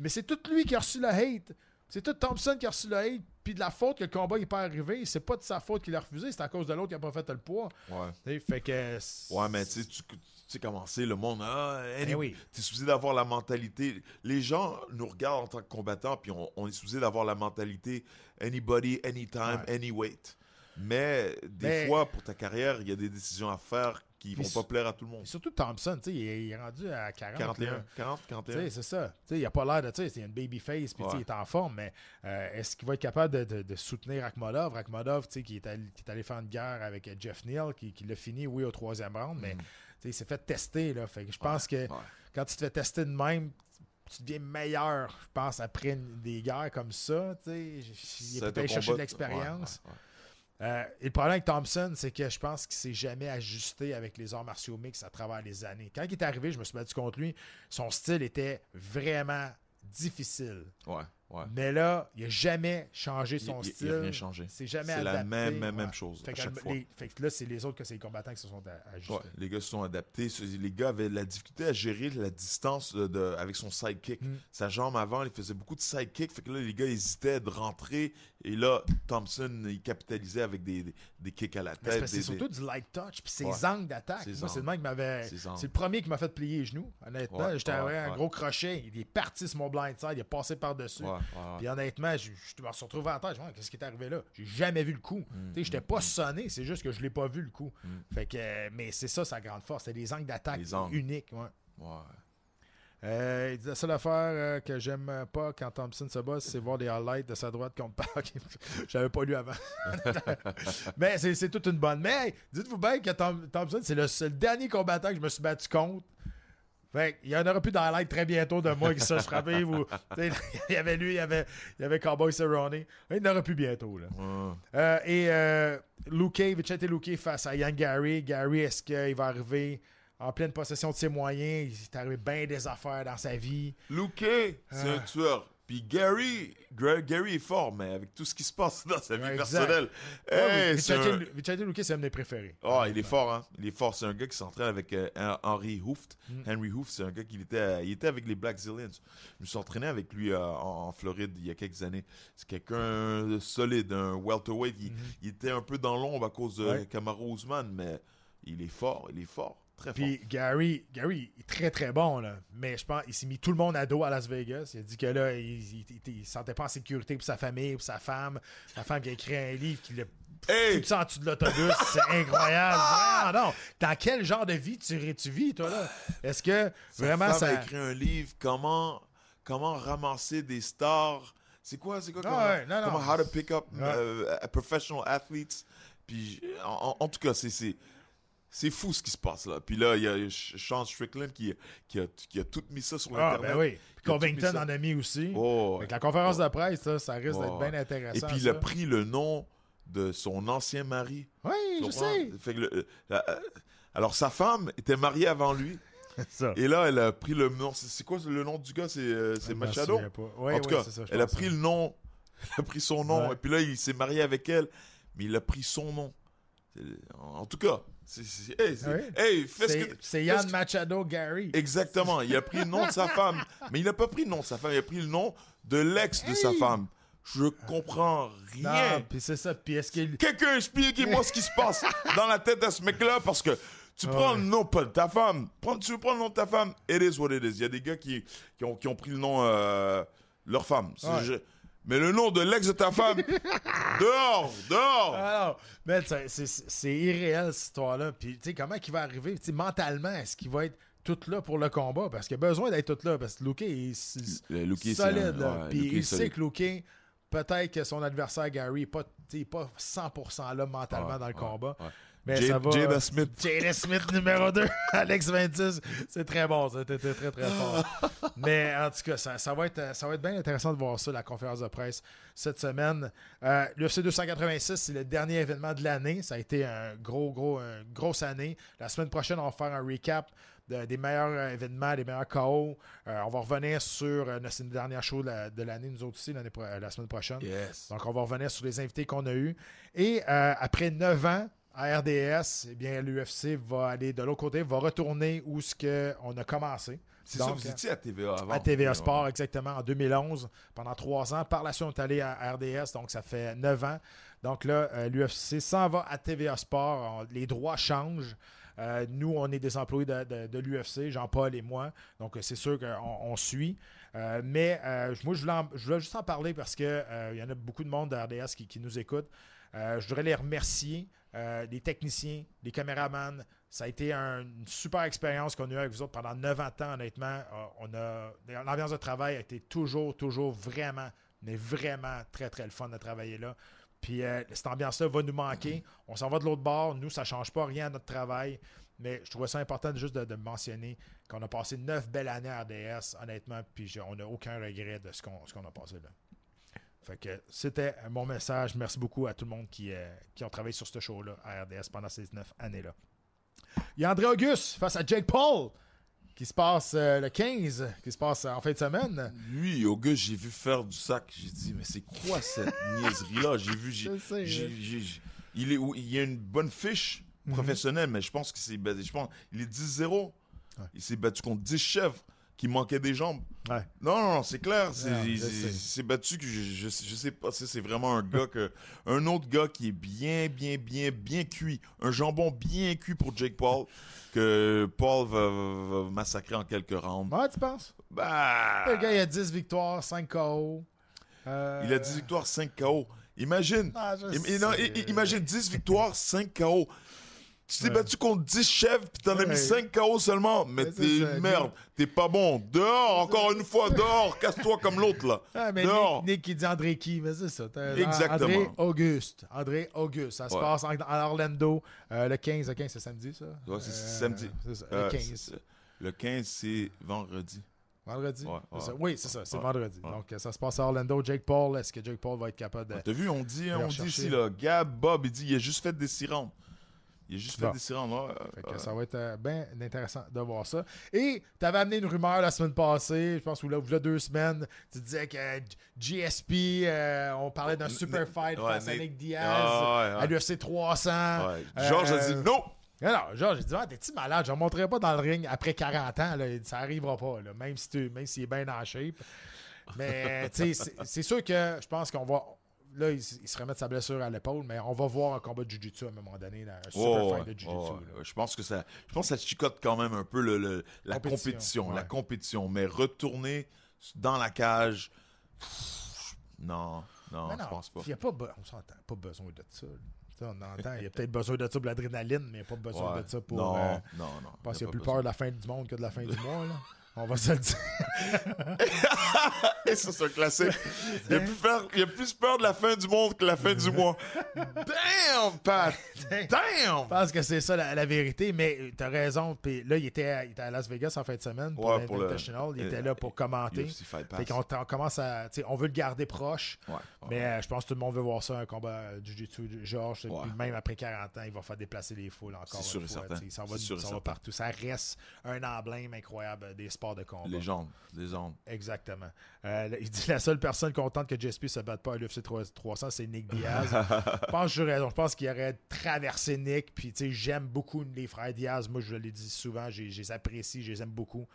Mais c'est tout lui qui a reçu la hate. C'est tout Thompson qui a reçu la hate. Puis de la faute que le combat n'est pas arrivé, c'est pas de sa faute qu'il a refusé, c'est à cause de l'autre qui a pas fait le poids. Ouais. Tu sais, Fait que. Ouais, mais tu sais, tu tu sais comment c'est, le monde. Ah, Eh oui. T'es supposé d'avoir la mentalité. Les gens nous regardent en tant que combattants, puis on, on est supposé d'avoir la mentalité anybody, anytime, Ouais. any weight. Mais des Mais- fois, pour ta carrière, il y a des décisions à faire qui Puis vont pas plaire à tout le Et monde. surtout Thompson, tu il, est- il est rendu à 40. 41, là. 40, Tu 41. sais, c'est ça. Tu sais, il a pas l'air de. Tu c'est une baby face, puis tu Ouais. il est en forme, mais euh, est-ce qu'il va être capable de, de- de soutenir Akhmadov Akhmadov, tu sais, qui est, allé, qui est allé faire une guerre avec euh, Jeff Neal, qui, qui l'a fini, oui, au troisième round, mais tu sais, il s'est fait tester, là. Fait que je pense que ouais. quand tu te fais tester de même, tu deviens meilleur, je pense, après une- des guerres comme ça. Tu sais, il est peut-être chercher de l'expérience. ouais. Euh, et le problème avec Thompson, c'est que je pense qu'il s'est jamais ajusté avec les arts martiaux mix à travers les années. Quand il est arrivé, je me suis battu contre lui, son style était vraiment difficile. Ouais, ouais. Mais là, il n'a jamais changé son il- il a style. rien changé. C'est jamais C'est la même- même- même chose Fait à que, chaque fois. les- fait que là, c'est les autres que c'est les combattants qui se sont ajustés. Ouais, les gars se sont adaptés. Les gars avaient la difficulté à gérer la distance de, de- avec son sidekick. Mm. Sa jambe avant, il faisait beaucoup de sidekick. Fait que là, les gars hésitaient de rentrer. Et là, Thompson, il capitalisait avec des, des, des kicks à la c'est tête. des- c'est surtout du light touch, puis ses Ouais. angles d'attaque. Moi, c'est le même qui m'avait. C'est le premier qui m'a fait plier les genoux, honnêtement. J'étais un gros crochet. Il est parti sur mon blindside, il est passé par-dessus. Ouais. Puis honnêtement, je, je me suis retrouvé à tête. Je me dis, Qu'est-ce qui est arrivé là? J'ai jamais vu le coup. Mm, sais, J'étais pas sonné, c'est juste que je l'ai pas vu le coup. Fait que, euh, mais c'est ça sa grande force, c'est les angles d'attaque uniques. ouais. Ouais. Euh, il dit la seule affaire euh, que j'aime pas quand Thompson se bat, c'est voir les highlights de sa droite contre Park. J'avais pas lu avant. mais c'est, toute une bonne. Mais hey, dites-vous bien que Tom- Thompson, c'est le, le dernier combattant que je me suis battu contre. Fait il y en aura plus d'highlights très bientôt de moi qui se frappé. Ou, il y avait lui, il y avait, il y avait Cowboy Cerrone. Il y en aura plus bientôt. Là. Ouais. Euh, et euh, Luke, Vicente Luque face à Yann Gary. Gary, est-ce qu'il va arriver en pleine possession de ses moyens? Il est arrivé bien des affaires dans sa vie. Luke, c'est Ah. un tueur. Puis Gary, Gary est fort, mais avec tout ce qui se passe dans sa vie Ouais, personnelle, hey, c'est Vicente, un- Luque, c'est un de mes préférés. Oh, il est fort, hein. Il est fort. C'est un gars qui s'entraîne avec euh, Hen- Henry Hooft. Mm. Henry Hooft, c'est un gars qui était, euh, il était avec les Black Zillions. Je me suis entraîné avec lui euh, en, en Floride il y a quelques années. C'est quelqu'un de solide, un welterweight. Il, il était un peu dans l'ombre à cause de Mm-hmm. Ouais. Kamaru Usman, mais il est fort. Il est fort. Très Puis Gary, Gary est très très bon, là. mais je pense qu'il s'est mis tout le monde à dos à Las Vegas. Il a dit que là, il, il, il- il se sentait pas en sécurité pour sa famille, pour sa femme. Sa femme qui a écrit un livre qui l'a. Hey! tout en dessous de l'autobus. C'est incroyable. Non, dans quel genre de vie tu, tu vis, toi, là? Est-ce que Sa vraiment femme ça. a écrit un livre comment comment ramasser des stars. C'est quoi c'est quoi Ah comment, ouais, non, non. comment how to pick up a professional athletes. Puis en, en- en tout cas c'est c'est fou ce qui se passe là. Puis là il y a Sean Strickland qui qui a qui a tout mis ça sur Ah, internet. ben oui. Puis Covington ça. en a mis aussi. Oh, la conférence de presse, là, ça risque Oh, d'être bien intéressant. Et puis il a ça. pris le nom de son ancien mari. Oui, je sais. Fait que le- la- euh, alors sa femme était mariée avant lui. Ça. Et là, elle a pris le nom. C'est quoi le nom du gars? C'est euh, m'en Machado? Ouais, En tout ouais, cas, ça, elle a pris ça. le nom. Elle a pris son nom. Ouais. Et puis là, il s'est marié avec elle. Mais il a pris son nom. En tout cas, c'est. Hey, hey, ce fais Yann ce Machado Gary. Exactement. Il a pris le nom de sa femme. Mais il n'a pas pris le nom de sa femme. Il a pris le nom de l'ex de sa femme. Je comprends rien. Non, puis c'est ça. Puis est-ce qu'il. Quelqu'un expliquez-moi ce qui se passe dans la tête de ce mec-là parce que tu prends ouais. le nom pas de ta femme. Prends- tu veux prendre le nom de ta femme, it is what it is. Il y a des gars qui, qui, ont, qui ont pris le nom euh, leur femme. Ouais. je- mais le nom de l'ex de ta femme, dehors, dehors. Ah non, mais c'est- irréel cette histoire-là. Puis, tu sais, comment il va arriver? Tu sais, mentalement, est-ce qu'il va être tout là pour le combat? Parce qu'il a besoin d'être tout là. Parce que Luke est Luke, c'est solide. un- là. ouais, Puis Luke est il sait que Luke, peut-être que son adversaire Gary n'est pas, pas 100% là mentalement Ouais, dans le ouais, combat. Mais Jada- ça va. Jada Smith. Jada Smith numéro 2, Alex 26. C'est très bon, ça. C'était très, très, très fort. Mais en tout cas, ça, ça va être, ça va être bien intéressant de voir ça, la conférence de presse cette semaine. Euh, L'UFC 286, c'est le dernier événement de l'année. Ça a été un gros, gros, une grosse année. La semaine prochaine, on va faire un recap de- des meilleurs euh, événements, des meilleurs KO. Euh, on va revenir sur euh, notre- c'est une dernière show de la- de l'année, nous autres aussi, euh, la semaine prochaine. Yes. Donc, on va revenir sur les invités qu'on a eus. Et après 9 ans à RDS, eh bien, l'UFC va aller de l'autre côté, va retourner où ce que on a commencé. C'est ça, vous étiez à TVA avant. à TVA Ouais. Sport, exactement, en 2011, pendant trois ans. Par la suite, on est allé à RDS, donc ça fait neuf ans. Donc là, euh, l'UFC s'en va à TVA Sport. Les droits changent. Euh, nous, on est des employés de, de- de l'UFC, Jean-Paul et moi. Donc, euh, c'est sûr qu'on on suit. Euh, mais euh, moi, je voulais, en- je voulais juste en parler parce qu'il il y en a beaucoup de monde de RDS qui, qui nous écoute. Euh, je voudrais les remercier, euh, les techniciens, les caméramans. Ça a été un- une super expérience qu'on a eue avec vous autres pendant 9 ans honnêtement. Euh, on a, l'ambiance de travail a été toujours, toujours vraiment, mais vraiment très, très le fun de travailler là. Puis euh, cette ambiance-là va nous manquer. On s'en va de l'autre bord. Nous, ça ne change pas rien à notre travail. Mais je trouvais ça important juste de, mentionner qu'on a passé neuf belles années à RDS, honnêtement, puis on n'a aucun regret de ce qu'on a passé là. Fait que c'était mon message. Merci beaucoup à tout le monde qui, euh, qui ont travaillé sur ce show-là à RDS pendant ces neuf années-là. Il y a André Auguste face à Jake Paul qui se passe euh, le 15, qui se passe en fin de semaine. Lui, au gars, j'ai vu faire du sac. J'ai dit, mais c'est quoi cette niaiserie-là? J'ai vu, j'ai, sais, j'ai- il, est, il y a une bonne fiche Mhm. professionnelle, mais je pense qu'il s'est battu. Je pense, il est 10-0. Il s'est battu contre 10 chèvres qui manquaient des jambes. Ouais. Non, non, non, c'est clair. C'est, s'est battu que je, je, je sais pas. C'est, c'est vraiment un gars que. Un autre gars qui est bien, bien, bien, bien cuit. Un jambon bien cuit pour Jake Paul. Que Paul va, va- va massacrer en quelques rounds. Ouais, tu penses? Bah! Le gars, il a 10 victoires, 5 KO. Euh, Il a 10 victoires, 5 KO. Imagine. Ah, imagine 10 victoires, 5 KO. Tu t'es battu contre 10 chefs, puis t'en as Ouais. mis 5 KO seulement. Mais Mais t'es merde. T'es pas bon. Dehors, encore une fois, dehors. Casse-toi comme l'autre, là. Ah, mais dehors. Nick, Nick qui dit André qui, mais c'est ça. Exactement. André Auguste. André Auguste. Ça se Ouais. passe en, en Orlando euh, le 15. Le 15, c'est samedi, ça? Ouais, c'est Euh, samedi. Ça, Euh, le c'est- 15. c'est- le 15, c'est vendredi. Vendredi? Ouais, ouais. ça. Oui, c'est ça. C'est Ouais, vendredi. ouais. Donc, euh, ça se passe à Orlando. Jake Paul, est-ce que Jake Paul va être capable de. T'as vu, on dit, on dit ici, là, Gab, Bob, il dit, il a juste fait des six rounds. Il a juste Bon. fait des six rounds. ouais, Fait que ça va être euh, bien intéressant de voir ça. Et tu avais amené une rumeur la semaine passée, je pense, ou là, ou là deux semaines. Tu disais que euh, GSP, euh, on parlait d'un N- super fight ouais, face à Nick Diaz Ah, ouais, ouais. à l'UFC 300. Ouais. Euh, Georges a dit non. Non, Georges, j'ai dit, ah, t'es-tu malade? Je ne montrerai pas dans le ring après 40 ans. Là, ça arrivera pas, là, même si tu- même s'il est bien en shape. Mais, tu sais, c'est sûr que je pense qu'on va. Là, il, se remet de sa blessure à l'épaule, mais on va voir un combat de Jiu-Jitsu à un moment donné, là, un super Oh, fight de Jiu-Jitsu. Je pense que ça, je pense que ça chicote quand même un peu le, le- la Compétition, compétition, la compétition. Mais retourner dans la cage, pff, non, non, Mais je pense pas. Il y a pas, on s'entend, pas besoin de ça. on entend, il y a peut-être besoin de ça pour l'adrénaline, mais il n'y a pas besoin Ouais. de ça pour. non, euh, non, non. pense qu'il y a plus peur de la fin du monde que de la fin du mois. Là. On va se le dire. Et ça, c'est un classique. Il a plus peur, il a plus peur de la fin du monde que la fin du mois. Damn, Pat! Je Damn! pense que c'est ça la, la vérité, mais tu as raison. Puis là, il était, à, il était à Las Vegas en fin de semaine pour Ouais, pour le-. Il euh, était là pour commenter. Pass. Fait qu'on commence à. On veut le garder proche. Ouais, ouais. Mais euh, je pense que tout le monde veut voir ça, un combat euh, Jiu-Jitsu Georges. Puis même après 40 ans, il va faire déplacer les foules encore. C'est sûr et certain. Ça va, ça va partout. Ça reste un emblème incroyable des sports de combat. Légende, légende. Exactement. Euh, il dit la seule personne contente que GSP se batte pas à l'UFC 300, c'est Nick Diaz. je pense que raison. Je pense qu'il aurait traversé Nick. Puis, tu sais, j'aime beaucoup les frères Diaz. Moi, je l'ai dit souvent, je les apprécie, je les aime beaucoup.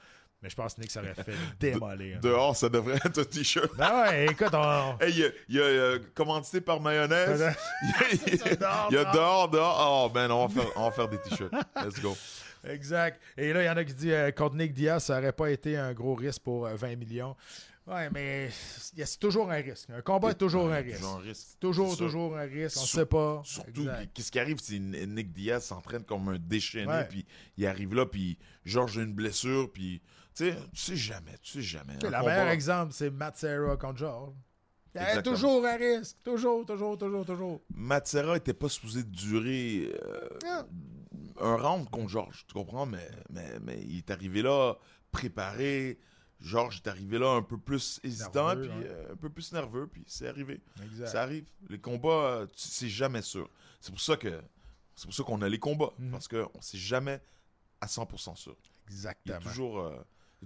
Mais je pense que Nick s'aurait fait démolir. Dehors, ça devrait être un t-shirt. Ben ouais, écoute, on. Hey, il y a, il y a, euh, commandité par mayonnaise. Il y a, ça, dehors, dehors. Oh, man, on va faire, on va faire des t-shirts. Let's go. Exact. Et là, il y en a qui disent euh, contre Nick Diaz, ça n'aurait pas été un gros risque pour euh, 20 millions. Ouais, mais c'est toujours un risque. Un combat est toujours un risque. Toujours un risque. Toujours, toujours un risque. On ne sait pas. Surtout, qu'est-ce qui arrive, c'est N- Nick Diaz s'entraîne comme un déchaîné, Ouais. puis il arrive là, puis Georges a une blessure, puis tu sais, tu sais jamais, tu sais jamais. Le meilleur exemple, c'est Matt Serra contre George. Il y a Exactement. toujours un risque. Toujours, toujours, toujours, toujours. Matsera était pas supposé durer euh, Ah. Un round contre Georges, tu comprends? Mais, mais, mais il est arrivé là préparé. Georges est arrivé là un peu plus hésitant, Nerveux, puis euh, un peu plus nerveux, puis c'est arrivé. Exact. Ça arrive. Les combats, euh, c'est jamais sûr. C'est pour ça que c'est pour ça qu'on a les combats, Mhm. parce qu'on sait jamais à 100% sûr. Il y Exactement. a toujours, euh,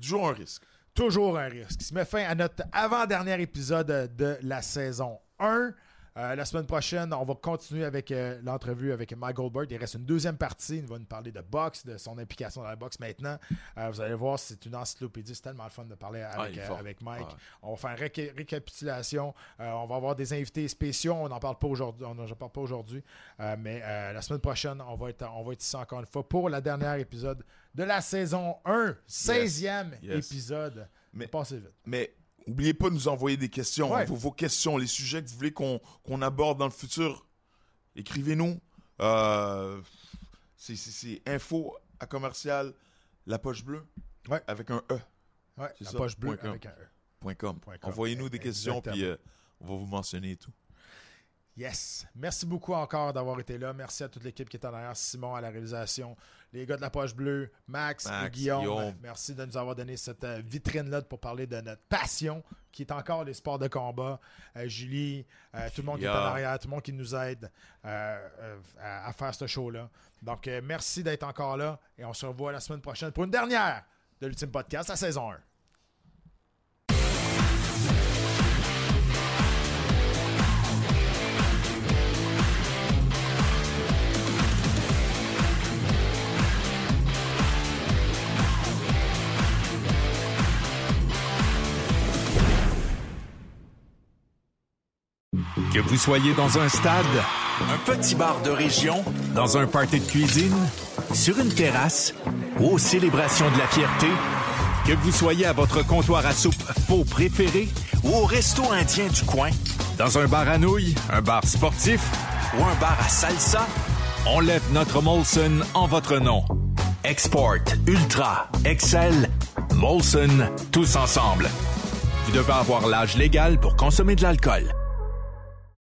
toujours un risque. Toujours un risque. Ce qui met fin à notre avant-dernier épisode de la saison 1. Euh, la semaine prochaine, on va continuer avec euh, l'entrevue avec Mike Goldberg. Il reste une deuxième partie. Il va nous parler de boxe, de son implication dans la boxe maintenant. Euh, vous allez voir, c'est une encyclopédie. C'est tellement le fun de parler avec, avec Mike. On va faire une réca- récapitulation. On va avoir des invités spéciaux. On n'en parle pas aujourd'hui. On n'en parle pas aujourd'hui. Mais la semaine prochaine, on va, être, on va être ici encore une fois pour le dernier épisode de la saison 1. 16e Yes. épisode. Mais- Mais passez vite. Mais oubliez pas de nous envoyer des questions. Ouais. Vos, vos questions, les sujets que vous voulez qu'on qu'on aborde dans le futur. Écrivez-nous. Euh, c'est- info à commercial la poche bleue Ouais. avec un E. Ouais, la ça, poche bleue avec un E. Point com. Point com. Envoyez-nous des questions, puis euh, on va vous mentionner et tout. Yes. Merci beaucoup encore d'avoir été là. Merci à toute l'équipe qui est en arrière. Simon à la réalisation, les gars de la poche bleue, Max, Max, et Guillaume. Guillaume. Merci de nous avoir donné cette euh, vitrine-là pour parler de notre passion, qui est encore les sports de combat. Euh, Julie, euh, tout le monde qui est en arrière, tout le monde qui nous aide euh, à, à faire ce show-là. Donc, merci d'être encore là et on se revoit la semaine prochaine pour une dernière de l'Ultime Podcast, la saison 1. Que vous soyez dans un stade, un petit bar de région, dans un party de cuisine, sur une terrasse aux célébrations de la fierté, que vous soyez à votre comptoir à soupe faux préféré ou au resto indien du coin, dans un bar à nouilles, un bar sportif ou un bar à salsa, on lève notre Molson en votre nom. Export, Ultra, Excel, Molson, tous ensemble. Vous devez avoir l'âge légal pour consommer de l'alcool.